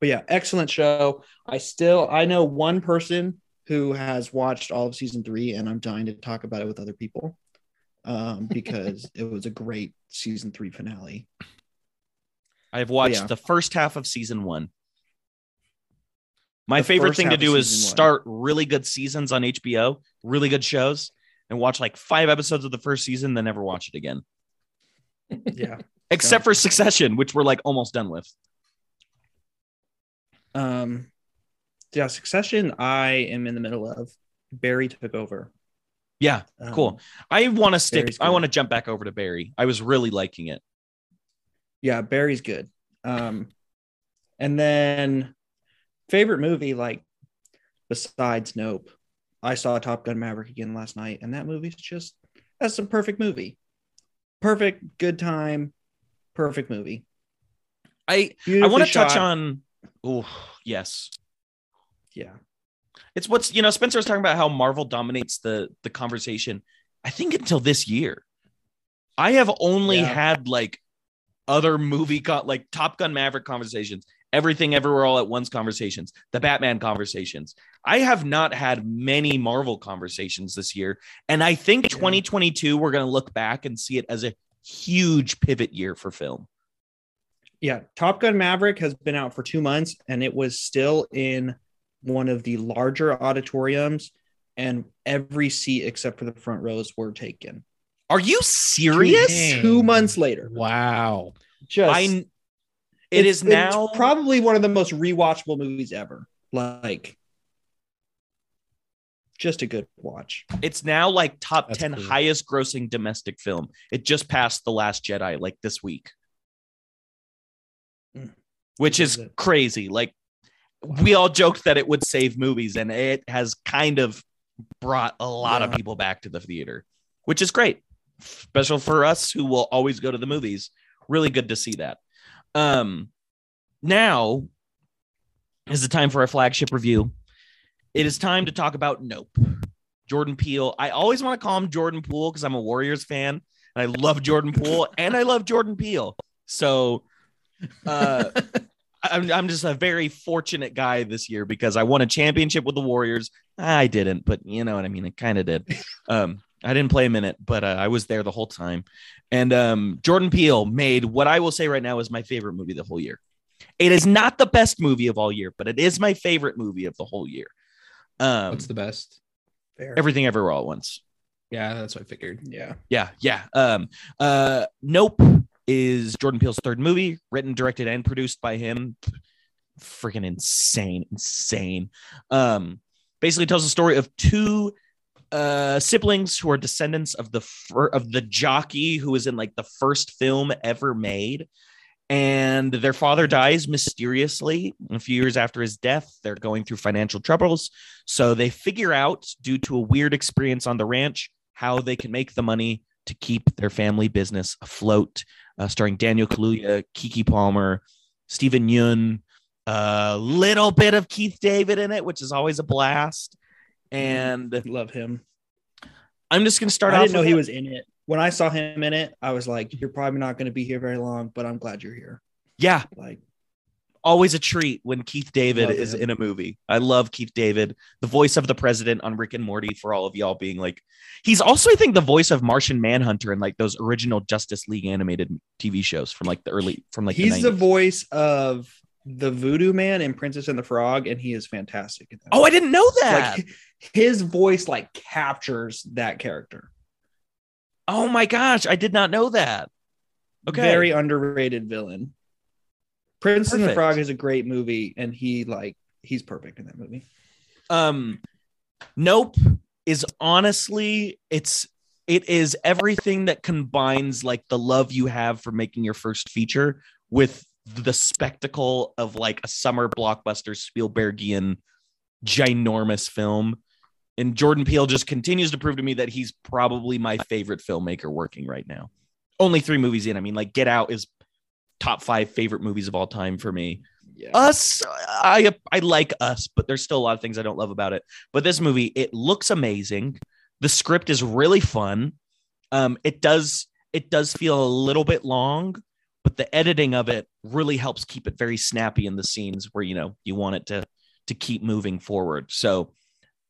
but yeah, excellent show. I still I know one person who has watched all of season three, and I'm dying to talk about it with other people um, because it was a great season three finale. I've watched yeah. the first half of season one. My The favorite thing to do is season one. start really good seasons on HBO, really good shows, and watch like five episodes of the first season, then never watch it again. Yeah. Except for Succession, which we're like almost done with. Um, yeah, Succession. I am in the middle of. Barry took over. Yeah, Um, cool. I want to stick. Barry's I want to jump back over to Barry. I was really liking it. yeah barry's good um and then favorite movie like besides nope i saw top gun maverick again last night and that movie's just that's a perfect movie perfect good time perfect movie I I want to touch on. Oh yes, yeah it's what's you know. Spencer was talking about how Marvel dominates the the conversation. I think until this year, I have only Yeah. had like other movie co- like Top Gun Maverick conversations, everything everywhere all at once conversations, the Batman conversations. I have not had many Marvel conversations this year, and I think 2022 we're going to look back and see it as a huge pivot year for film. Yeah top gun maverick has been out for two months and it was still in one of the larger auditoriums, and every seat except for the front rows were taken. Are you serious? Dang. Two months later, Wow. just I. It's- now probably one of the most rewatchable movies ever. Like, just a good watch. It's now like top That's 10 cool. highest grossing domestic film. It just passed The Last Jedi like this week. Which is crazy. Like we all joked that it would save movies and it has kind of brought a lot of people back to the theater, which is great. Special for us who will always go to the movies. Really good to see that. Um now is the time for our flagship review. It is time to talk about Nope. Jordan Peele. I always want to call him Jordan Poole because I'm a Warriors fan and I love Jordan Poole and I love Jordan Peele. So uh, I'm, I'm just a very fortunate guy this year because I won a championship with the Warriors. I didn't, but you know what I mean? I kind of did. Um, I didn't play a minute, but uh, I was there the whole time. And um, Jordan Peele made what I will say right now is my favorite movie the whole year. It is not the best movie of all year, but it is my favorite movie of the whole year. Um, What's the best? Fair. Everything Everywhere All at Once. Yeah, that's what I figured. yeah. Yeah, yeah. Um, uh, Nope is Jordan Peele's third movie, written, directed, and produced by him. Freaking insane, insane. Um, basically tells the story of two uh siblings who are descendants of the fir- of the jockey who was in like the first film ever made and their father dies mysteriously a few years after his death they're going through financial troubles so they figure out due to a weird experience on the ranch how they can make the money to keep their family business afloat uh, starring daniel kaluuya Keke Palmer Steven Yeun a little bit of keith david in it which is always a blast and Love him. i'm just going to start I off didn't know he was in it. When I saw him in it, I was like, "You're probably not going to be here very long, but I'm glad you're here." yeah Like, always a treat when Keith David Love is him. in a movie. I love Keith David, the voice of the president on Rick and Morty. For all of y'all being like, he's also I think the voice of Martian Manhunter in like those original Justice League animated TV shows from like the early from like he's the the voice of the Voodoo Man in Princess and the Frog, and he is fantastic. Oh, I didn't know that. like his voice like captures that character. oh my gosh, I did not know that. Okay, Very underrated villain. Princess and the Frog is a great movie, and he like he's perfect in that movie. um nope is honestly it's it is everything that combines like the love you have for making your first feature with the spectacle of like a summer blockbuster spielbergian ginormous film. And jordan peele just continues to prove to me that he's probably my favorite filmmaker working right now. Only three movies in i mean like get out is top five favorite movies of all time for me. Yeah. us i i like us but there's still a lot of things i don't love about it. But this movie it looks amazing. The script is really fun. Um it does it does feel a little bit long but the editing of it really helps keep it very snappy in the scenes where you know you want it to to keep moving forward. So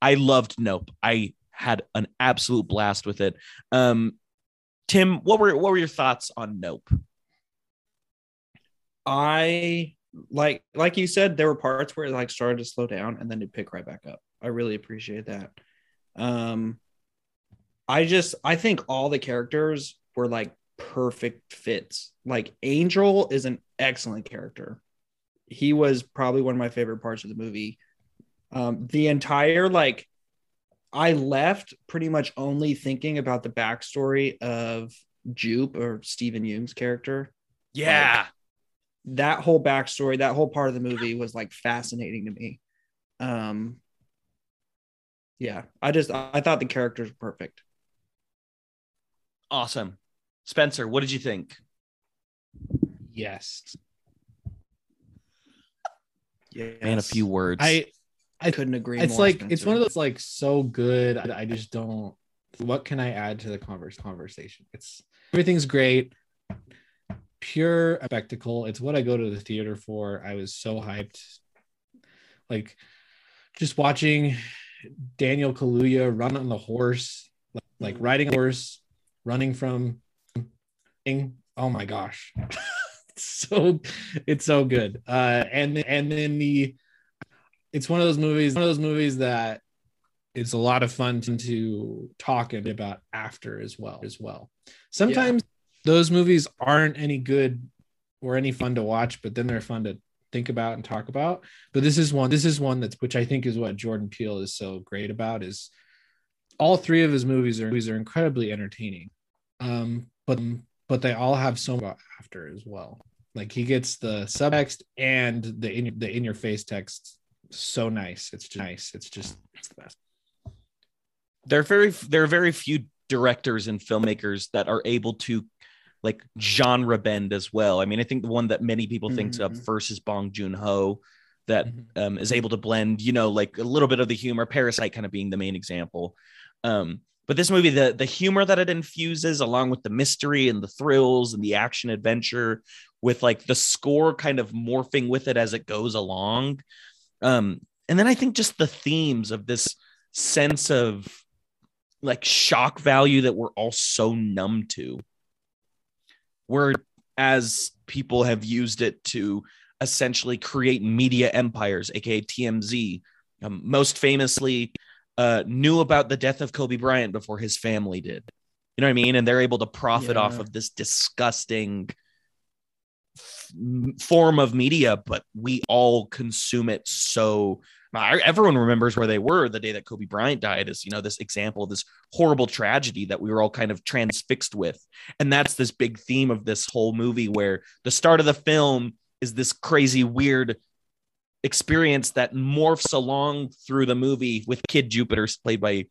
i loved nope. I had an absolute blast with it. Um tim what were what were your thoughts on nope I like like you said, there were parts where it like started to slow down and then it pick right back up. I really appreciate that. Um I just I think all the characters were like perfect fits. Like Angel is an excellent character. He was probably one of my favorite parts of the movie. Um the entire like I left pretty much only thinking about the backstory of Jupe or Steven Yeun's character yeah that whole backstory, that whole part of the movie was like fascinating to me. Um, yeah, I just I thought the characters were perfect. awesome spencer what did you think Yes. Yeah, man a few words I I couldn't agree. it's more, like Spencer. it's one of those like so good. I, I just don't. What can I add to the converse conversation? It's everything's great, pure spectacle. It's what I go to the theater for. I was so hyped, like just watching Daniel Kaluuya run on the horse, like, like riding a horse, running from. Oh my gosh, so it's so good. Uh, and and then the it's one of those movies, one of those movies that it's a lot of fun to, to talk about after as well as well. Sometimes yeah. Those movies aren't any good or any fun to watch, but then they're fun to think about and talk about. But this is one, this is one that's which I think is what Jordan Peele is so great about is all three of his movies are movies are incredibly entertaining. Um, but but they all have so much after as well. Like he gets the subtext and the in the in your face text so nice. It's just nice. It's just it's the best. There are very there are very few directors and filmmakers that are able to like genre bend as well. I mean, I think the one that many people mm-hmm. think of first is Bong Joon Ho, that mm-hmm. um, is able to blend, you know, like a little bit of the humor. Parasite kind of being the main example. Um, but this movie, the the humor that it infuses, along with the mystery and the thrills and the action adventure, with like the score kind of morphing with it as it goes along. Um, and then I think just the themes of this sense of like shock value that we're all so numb to where as people have used it to essentially create media empires, aka TMZ. Um, most famously, uh, knew about the death of Kobe Bryant before his family did. You know what I mean? And they're able to profit yeah. off of this disgusting f- form of media, but we all consume it so everyone remembers where they were the day that Kobe Bryant died is, you know, this example of this horrible tragedy that we were all kind of transfixed with. And that's this big theme of this whole movie where the start of the film is this crazy, weird experience that morphs along through the movie with Kid Jupiter, played by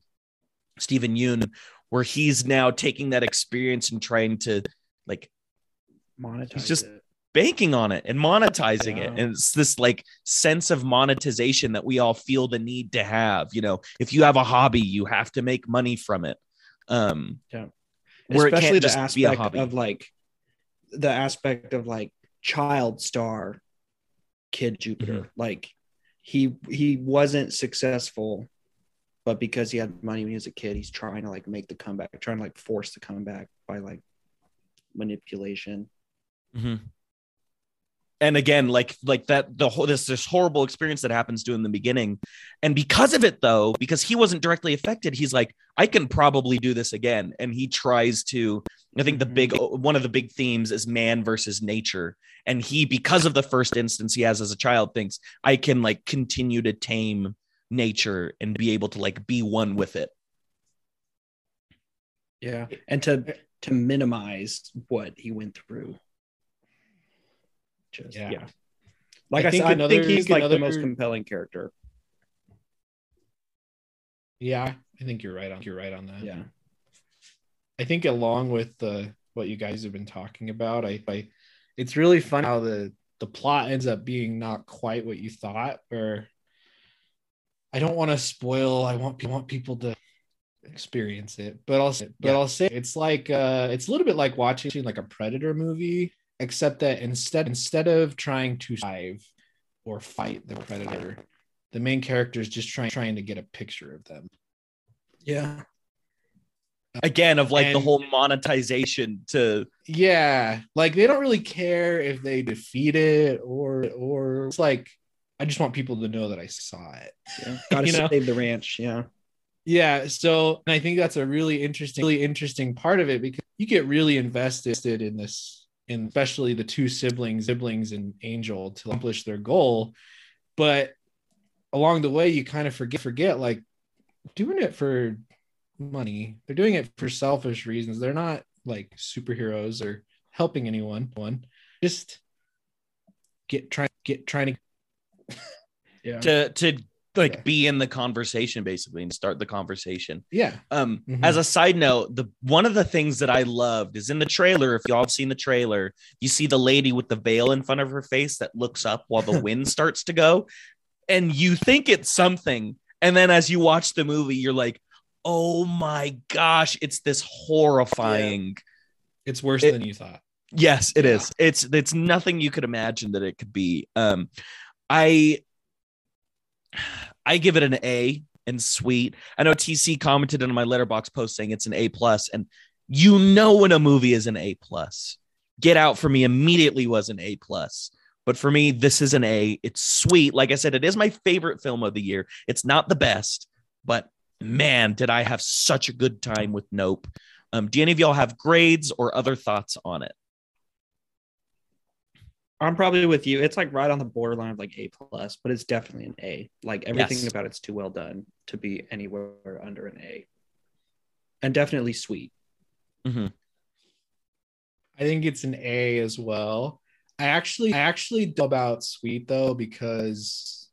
Steven Yeun, where he's now taking that experience and trying to like monetize just it banking on it and monetizing yeah. it. And it's this like sense of monetization that we all feel the need to have. You know, if you have a hobby, you have to make money from it. Um, yeah. Where Especially the aspect of like the aspect of like child star kid Jupiter. Mm-hmm. Like he he wasn't successful, but because he had money when he was a kid, he's trying to like make the comeback, trying to like force the comeback by like manipulation. Mm-hmm and again like like that the whole this this horrible experience that happens to him in the beginning. And because of it though because he wasn't directly affected he's like i can probably do this again. And he tries to i think the big mm-hmm. one of the big themes is man versus nature. And he because of the first instance he has as a child thinks i can like continue to tame nature and be able to like be one with it. Yeah. And to to minimize what he went through just yeah. yeah. Like I, I think, said, another, I think he's like another, the most compelling character. Yeah, I think you're right on you're right on that. Yeah. I think along with the what you guys have been talking about, I, I it's really fun how the the plot ends up being not quite what you thought or I don't want to spoil. I want I want people to experience it, but I'll but yeah. I'll say it's like uh it's a little bit like watching like a predator movie except that instead instead of trying to survive or fight the predator, the main character is just trying trying to get a picture of them. Yeah. Uh, Again, of like and, the whole monetization to yeah, like they don't really care if they defeat it or or it's like I just want people to know that I saw it. Yeah, gotta you save know? the ranch. Yeah. Yeah. So and I think that's a really interesting, really interesting part of it because you get really invested in this and especially the two siblings, siblings and Angel to accomplish their goal. But along the way, you kind of forget forget like doing it for money. They're doing it for selfish reasons. They're not like superheroes or helping anyone. One just get trying get trying to yeah to to like yeah. be in the conversation basically and start the conversation. Yeah. Um mm-hmm. as a side note, the one of the things that I loved is in the trailer, if y'all have seen the trailer, you see the lady with the veil in front of her face that looks up while the wind starts to go and you think it's something and then as you watch the movie you're like, "Oh my gosh, it's this horrifying." Yeah. It's worse it, than you thought. Yes, it yeah. is. It's it's nothing you could imagine that it could be. Um I I give it an A and sweet. I know TC commented on my Letterboxd post saying it's an A plus, and you know when a movie is an A plus. Get Out for me immediately was an A plus. But for me, this is an A. It's sweet. Like I said, it is my favorite film of the year. It's not the best, but man, did I have such a good time with Nope. Um, do any of y'all have grades or other thoughts on it? I'm probably with you. It's like right on the borderline of like A plus, but it's definitely an A. Like everything Yes. about it's too well done to be anywhere under an A. And definitely sweet. Mm-hmm. I think it's an A as well. I actually, I actually do about sweet though because,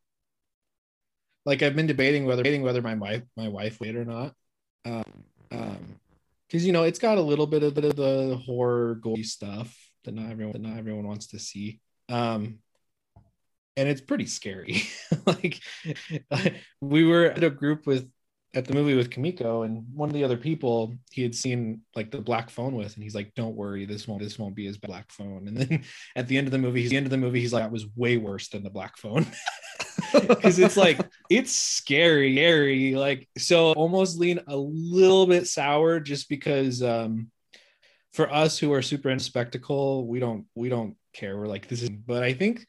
like, I've been debating whether debating whether my wife my wife would or not. Um, um, because you know it's got a little bit of, bit of the horror gory stuff that not everyone that not everyone wants to see. Um, and it's pretty scary. like, we were at a group with at the movie with Kamiko and one of the other people he had seen like the black phone with and he's like don't worry this won't this won't be his black phone and then at the end of the movie he's the end of the movie he's like that was way worse than the black phone because it's like it's scary scary like so almost lean a little bit sour just because um for us who are super into spectacle we don't we don't care we're like this is but I think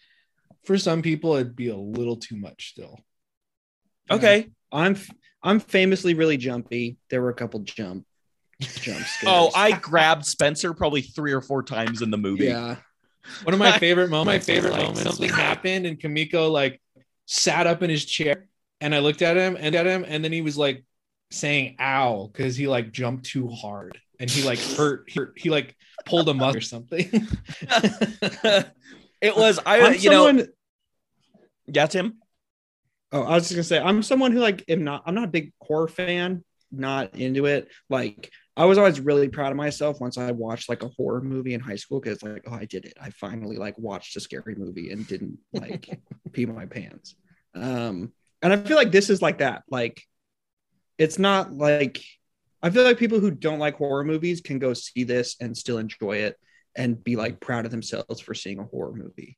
for some people it'd be a little too much still Okay. I'm I'm famously really jumpy. There were a couple jump jump oh, scares. Oh, I grabbed Spencer probably three or four times in the movie. yeah. One of my favorite moments. My favorite Like, moment. Something happened, and Kamiko like sat up in his chair, and I looked at him and at him, and then he was like saying "ow" because he like jumped too hard, and he like hurt. He, he like pulled a muscle or something. it was I I'm you know someone yeah Tim Oh, I was just gonna say I'm someone who like am not I'm not a big horror fan, not into it. Like I was always really proud of myself once I watched like a horror movie in high school because like oh I did it. I finally like watched a scary movie and didn't like pee my pants. Um and I feel like this is like that. Like it's not like I feel like people who don't like horror movies can go see this and still enjoy it and be like proud of themselves for seeing a horror movie.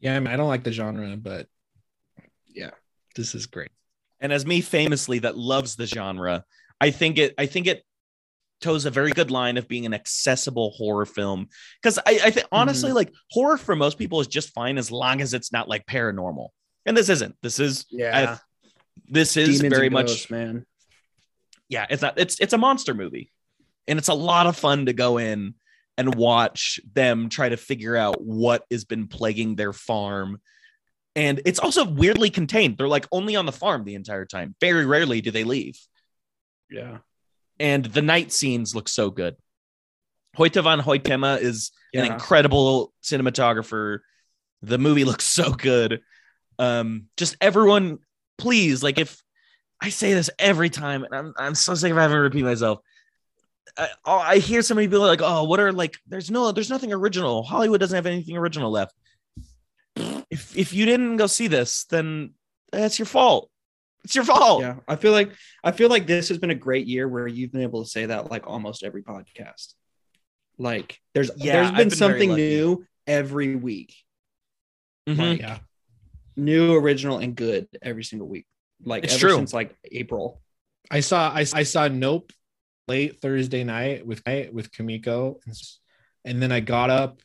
yeah, I, mean, I don't like the genre, but Yeah. this is great. and as me famously that loves the genre i think it i think it toes a very good line of being an accessible horror film because i, I think honestly Mm-hmm. like horror for most people is just fine as long as it's not like paranormal and this isn't this is Yeah. This is Demons very much ghosts, man. yeah it's not it's it's a monster movie. And it's a lot of fun to go in and watch them try to figure out what has been plaguing their farm. And it's also weirdly contained. They're like only on the farm the entire time. Very rarely do they leave. Yeah. and the night scenes look so good. Hoyte van Hoytema is an incredible cinematographer. The movie looks so good. Um just everyone please like if i say this every time and i'm, I'm so sick of having to repeat myself I, I hear so many people like oh what are like there's no there's nothing original hollywood doesn't have anything original left if if you didn't go see this then that's your fault it's your fault Yeah. I feel like I feel like this has been a great year where you've been able to say that like almost every podcast. Like there's Yeah, there's I've been, been something new every week. Mhm. Like Yeah. New, original, and good every single week. Like It's ever true. since like April. I saw I, I saw Nope late Thursday night with with Kamiko, and then I got up,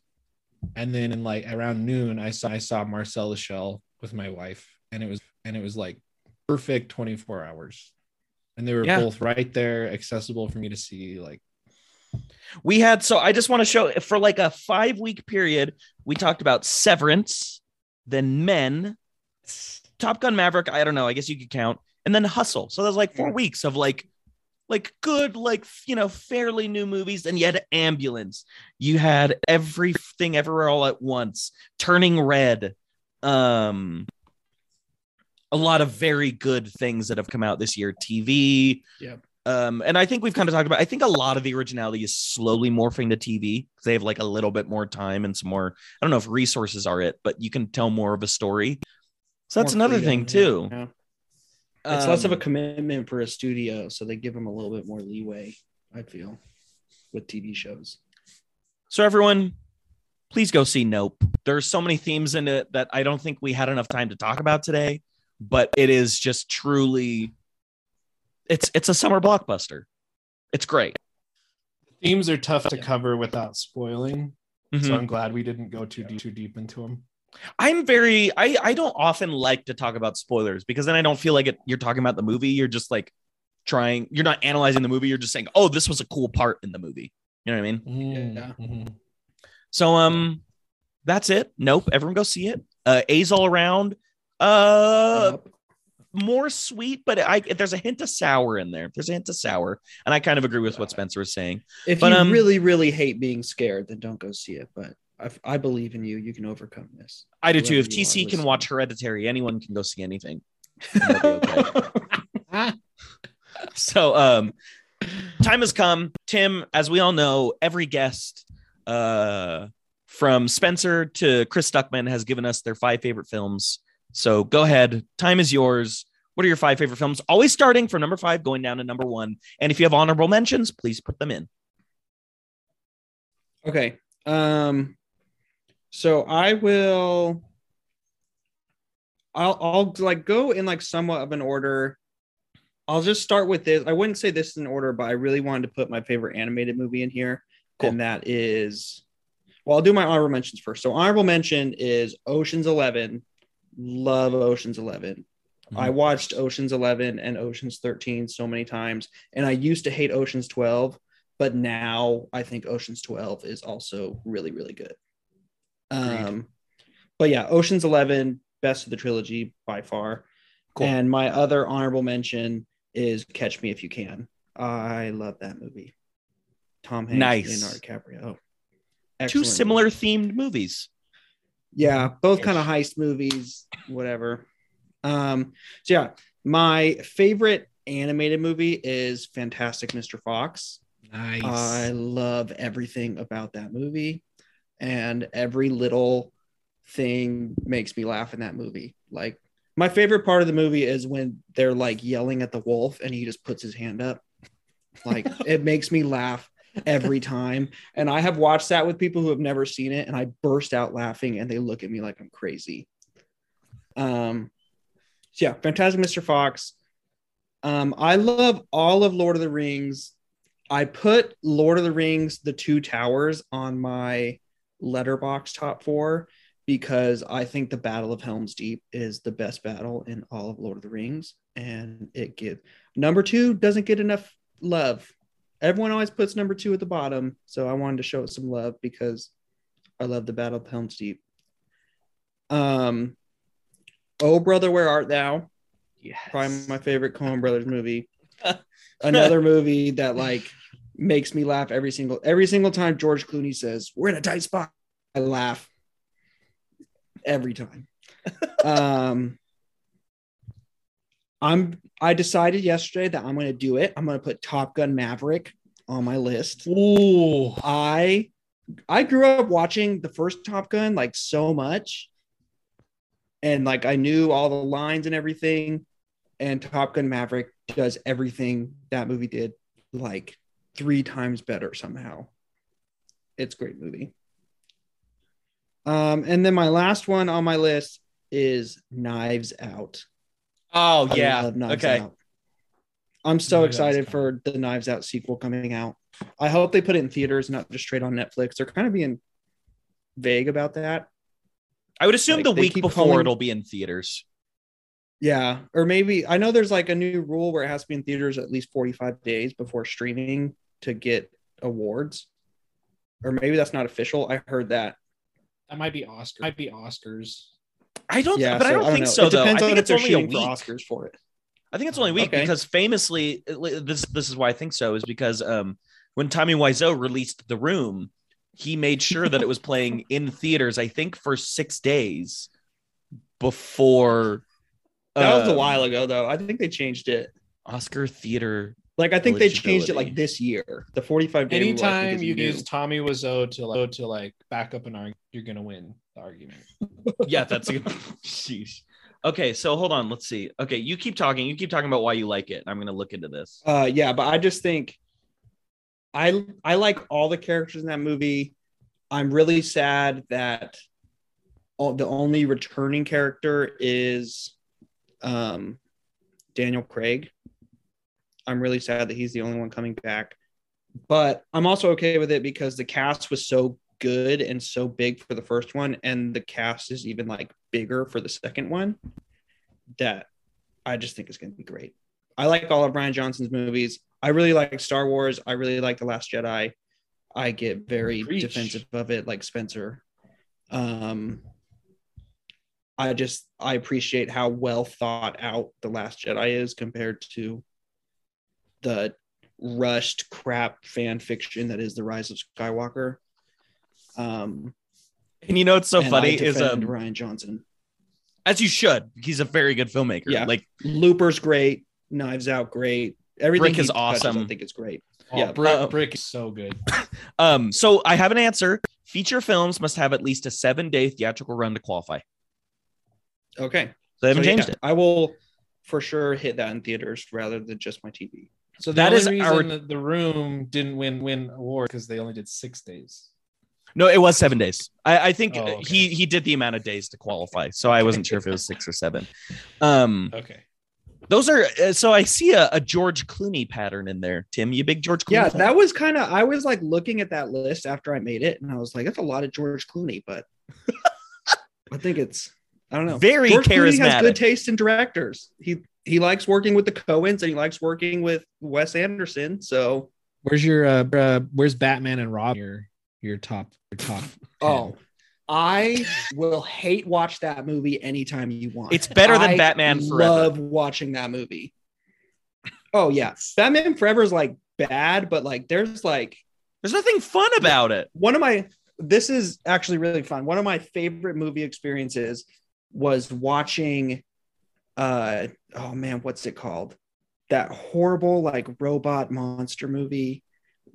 and then in like around noon I saw I saw Marcel Shell with my wife, and it was and it was like perfect twenty four hours, and they were Yeah. both right there, accessible for me to see. Like we had so i just want to show for like a five week period we talked about severance then men top gun maverick i don't know i guess you could count and then hustle. So there's like four weeks of like like good like you know fairly new movies and you had ambulance. You had everything everywhere all at once turning red um a lot of very good things that have come out this year. Tv Yep. Um, and I think we've kind of talked about. I think a lot of the originality is slowly morphing to TV because they have like a little bit more time and some more. I don't know if resources are it, but you can tell more of a story. So that's More another freedom, thing too. Yeah. It's less of a Um, commitment for a studio, so they give them a little bit more leeway, I feel, with TV shows. So everyone, please go see Nope. There's so many themes in it that I don't think we had enough time to talk about today, but it is just truly. It's it's a summer blockbuster. It's great. themes are tough to cover without spoiling. Mhm. So I'm glad we didn't go too deep, too deep into them. I'm very I I don't often like to talk about spoilers because then I don't feel like it you're talking about the movie. You're just like trying you're not analyzing the movie, you're just saying, "Oh, this was a cool part in the movie." You know what I mean? Yeah. Mhm. So um that's it. Nope, everyone go see it. Uh A's all around. Uh Yep. More sweet, but I there's a hint of sour in there. There's a hint of sour, and I kind of agree with what Spencer was saying. If But, you um, really, really hate being scared, then don't go see it. But I, I believe in you. You can overcome this. I do too. If TC can watch Hereditary, anyone can go see anything. And they'll be okay. so um time has come tim as we all know every guest uh from spencer to Chris Stuckmann has given us their five favorite films so go ahead time is yours what are your five favorite films always starting from number five going down to number one and if you have honorable mentions please put them in Okay. Um so I will I'll I'll like go in like somewhat of an order. I'll just start with this. I wouldn't say this is an order, but I really wanted to put my favorite animated movie in here. Cool. And that is well, I'll do my honorable mentions first. So honorable mention is Ocean's 11. Love Ocean's 11. I watched Ocean's 11 and Ocean's 13 so many times, and I used to hate Ocean's 12, but now I think Ocean's 12 is also really, really good. Um, but yeah, Ocean's 11, best of the trilogy by far. Cool. And my other honorable mention is Catch Me If You Can. I love that movie. Tom Hanks, Nice. Leonardo DiCaprio. two similar themed movies Yeah, both kind of heist movies, whatever. Um, so yeah, my favorite animated movie is Fantastic Mr. Fox. Nice. I love everything about that movie, and every little thing makes me laugh in that movie. Like my favorite part of the movie is when they're like yelling at the wolf and he just puts his hand up. Like it makes me laugh every time. And I have watched that with people who have never seen it, and I burst out laughing, and they look at me like I'm crazy. Um, so yeah, Fantastic Mr. Fox. Um, I love all of Lord of the Rings. I put Lord of the Rings, The Two Towers on my Letterboxd top four because I think the Battle of Helm's Deep is the best battle in all of Lord of the Rings. And it get number two doesn't get enough love. Everyone always puts number two at the bottom. So I wanted to show it some love because I love the Battle of Helm's Deep. Um Oh Brother, Where Art Thou? yes probably my favorite Coen Brothers movie. Another movie that like makes me laugh every single every single time George Clooney says we're in a tight spot. I laugh every time. um, I'm I decided yesterday that I'm going to do it. I'm going to put Top Gun Maverick on my list. Ooh. I I grew up watching the first Top Gun like so much. And like I knew all the lines and everything. And Top Gun Maverick does everything that movie did like three times better somehow. It's a great movie. Um, and then my last one on my list is Knives Out. Oh I yeah love Knives okay Out. I'm so Knives Out's excited for the Knives Out sequel coming out. I hope they put it in theaters, not just straight on Netflix. They're kind of being vague about that. i would assume Like, the week before calling- it'll be in theaters Yeah, or maybe I know there's like a new rule where it has to be in theaters at least 45 days before streaming to get awards. Or maybe that's not official. I heard that. That might be Oscar. Might be Oscars. I don't Yeah, but i so don't think know. so It though i depends on think if it's they're only a week Oscars for it. I think it's only a week Okay. because famously, this this is why I think so is because um, when Tommy Wiseau released The Room, he made sure that it was playing in theaters. I think for six days before. That was a um, while ago though. I think they changed it. Oscar theater. Like I think they changed it like this year. The 45 day rule, Anytime you new. use Tommy Wiseau to like to like back up an argument, you're gonna win the argument. Yeah, that's a good. Sheesh. Okay, so hold on. Let's see. Okay, you keep talking. You keep talking about why you like it. I'm gonna look into this. Uh, yeah, but I just think I I like all the characters in that movie. I'm really sad that all, the only returning character is um, Daniel Craig. I'm really sad that he's the only one coming back, but I'm also okay with it because the cast was so good and so big for the first one, and the cast is even like bigger for the second one, that I just think is going to be great. I like all of Brian Johnson's movies. I really like Star Wars. I really like The Last Jedi. I get very Preach. defensive of it, like Spencer. Um, I just I appreciate how well thought out The Last Jedi is compared to the rushed crap fan fiction that is The Rise of Skywalker. Um, And you know what's so funny I is defend um, Rian Johnson. as you should. He's a very good filmmaker. Yeah. Like Looper's great. Knives Out great. Everything Brick he is touches, awesome. I think it's great. Oh, Yeah, brick, uh, brick is so good. um, so I have an answer. Feature films must have at least a seven day theatrical run to qualify. Okay. So they haven't So, changed yeah, it. I will for sure hit that in theaters rather than just my TV. So that is the That only is reason our- that the room didn't win win award because they only did six days. No, it was seven days. I, I think Oh, okay. he he did the amount of days to qualify. So I wasn't sure if it was six or seven. Um, Okay. those are uh, so I see a, a George Clooney pattern in there. Tim, you big George Clooney? Yeah, fan? that was kind of I was like looking at that list after I made it, and I was like, that's a lot of George Clooney, but I think it's I don't know. very George Clooney has charismatic. good taste in directors. He he likes working with the Coens and he likes working with Wes Anderson. So Where's your uh, uh where's Batman and Rob your your top your top 10? oh, I will hate watch that movie anytime you want. It's better than I Batman Forever. Love watching that movie. Oh yeah, Batman Forever is like bad, but like there's like There's nothing fun about it. one of my this is actually really fun. One of my favorite movie experiences was watching uh oh man, what's it called? That horrible like robot monster movie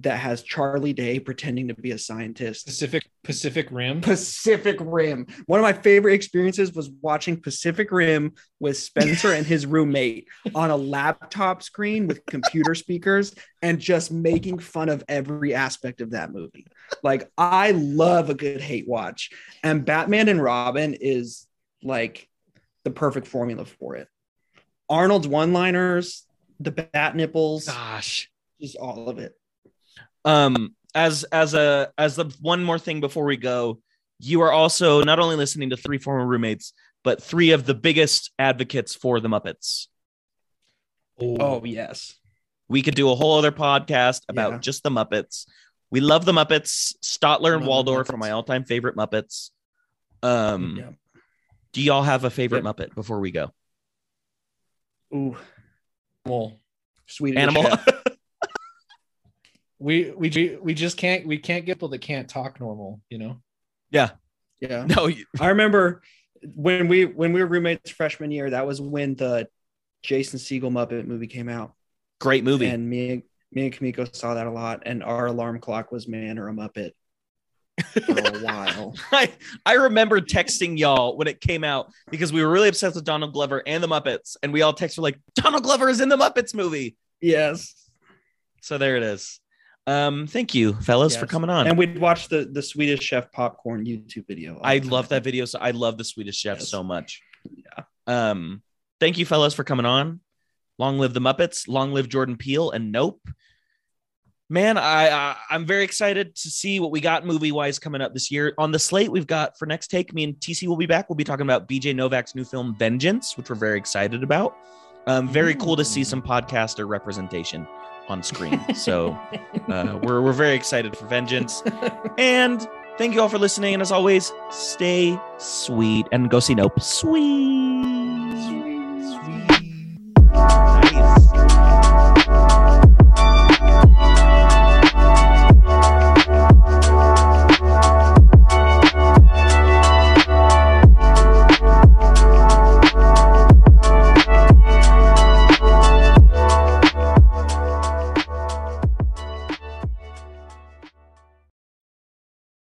that has Charlie Day pretending to be a scientist. Pacific Pacific Rim. Pacific Rim. One of my favorite experiences was watching Pacific Rim with Spencer and his roommate on a laptop screen with computer speakers and just making fun of every aspect of that movie. Like, I love a good hate watch, and Batman and Robin is like the perfect formula for it. Arnold's one liners, the bat nipples, Gosh. just all of it. Um, as as a as the one more thing before we go, you are also not only listening to three former roommates, but three of the biggest advocates for the Muppets. Oh, yes. We could do a whole other podcast about Yeah. just the Muppets. We love the Muppets. Statler and Waldorf are my all-time favorite Muppets. Um, Yeah. do y'all have a favorite Muppet before we go? Ooh, Well, Swedish Animal. Chef. we we we just can't we can't get people that can't talk normal, you know. Yeah. Yeah no, you- I remember when we when we were roommates freshman year, that was when the Jason Segel Muppet movie came out. great movie. And me me and Kamiko saw that a lot, and our alarm clock was man or a Muppet for a while. I, I remember texting y'all when it came out because we were really obsessed with Donald Glover and the Muppets, and we all texted like Donald Glover is in the Muppets movie. Yes. So there it is. Um, thank you, fellas, for coming on. And we'd watch the the Swedish Chef popcorn YouTube video. I love that video. So I love the Swedish Chef Yes. so much. Yeah. Um, thank you, fellas, for coming on. Long live the Muppets. Long live Jordan Peele and Nope. Man, I, I I'm very excited to see what we got movie wise coming up this year. On the slate, we've got for next take. Me and TC will be back. We'll be talking about BJ Novak's new film Vengeance, which we're very excited about. Um, very cool to see some podcaster representation on screen. So uh, we're we're very excited for Vengeance. And thank you all for listening. And as always, stay sweet and go see Nope. Sweet.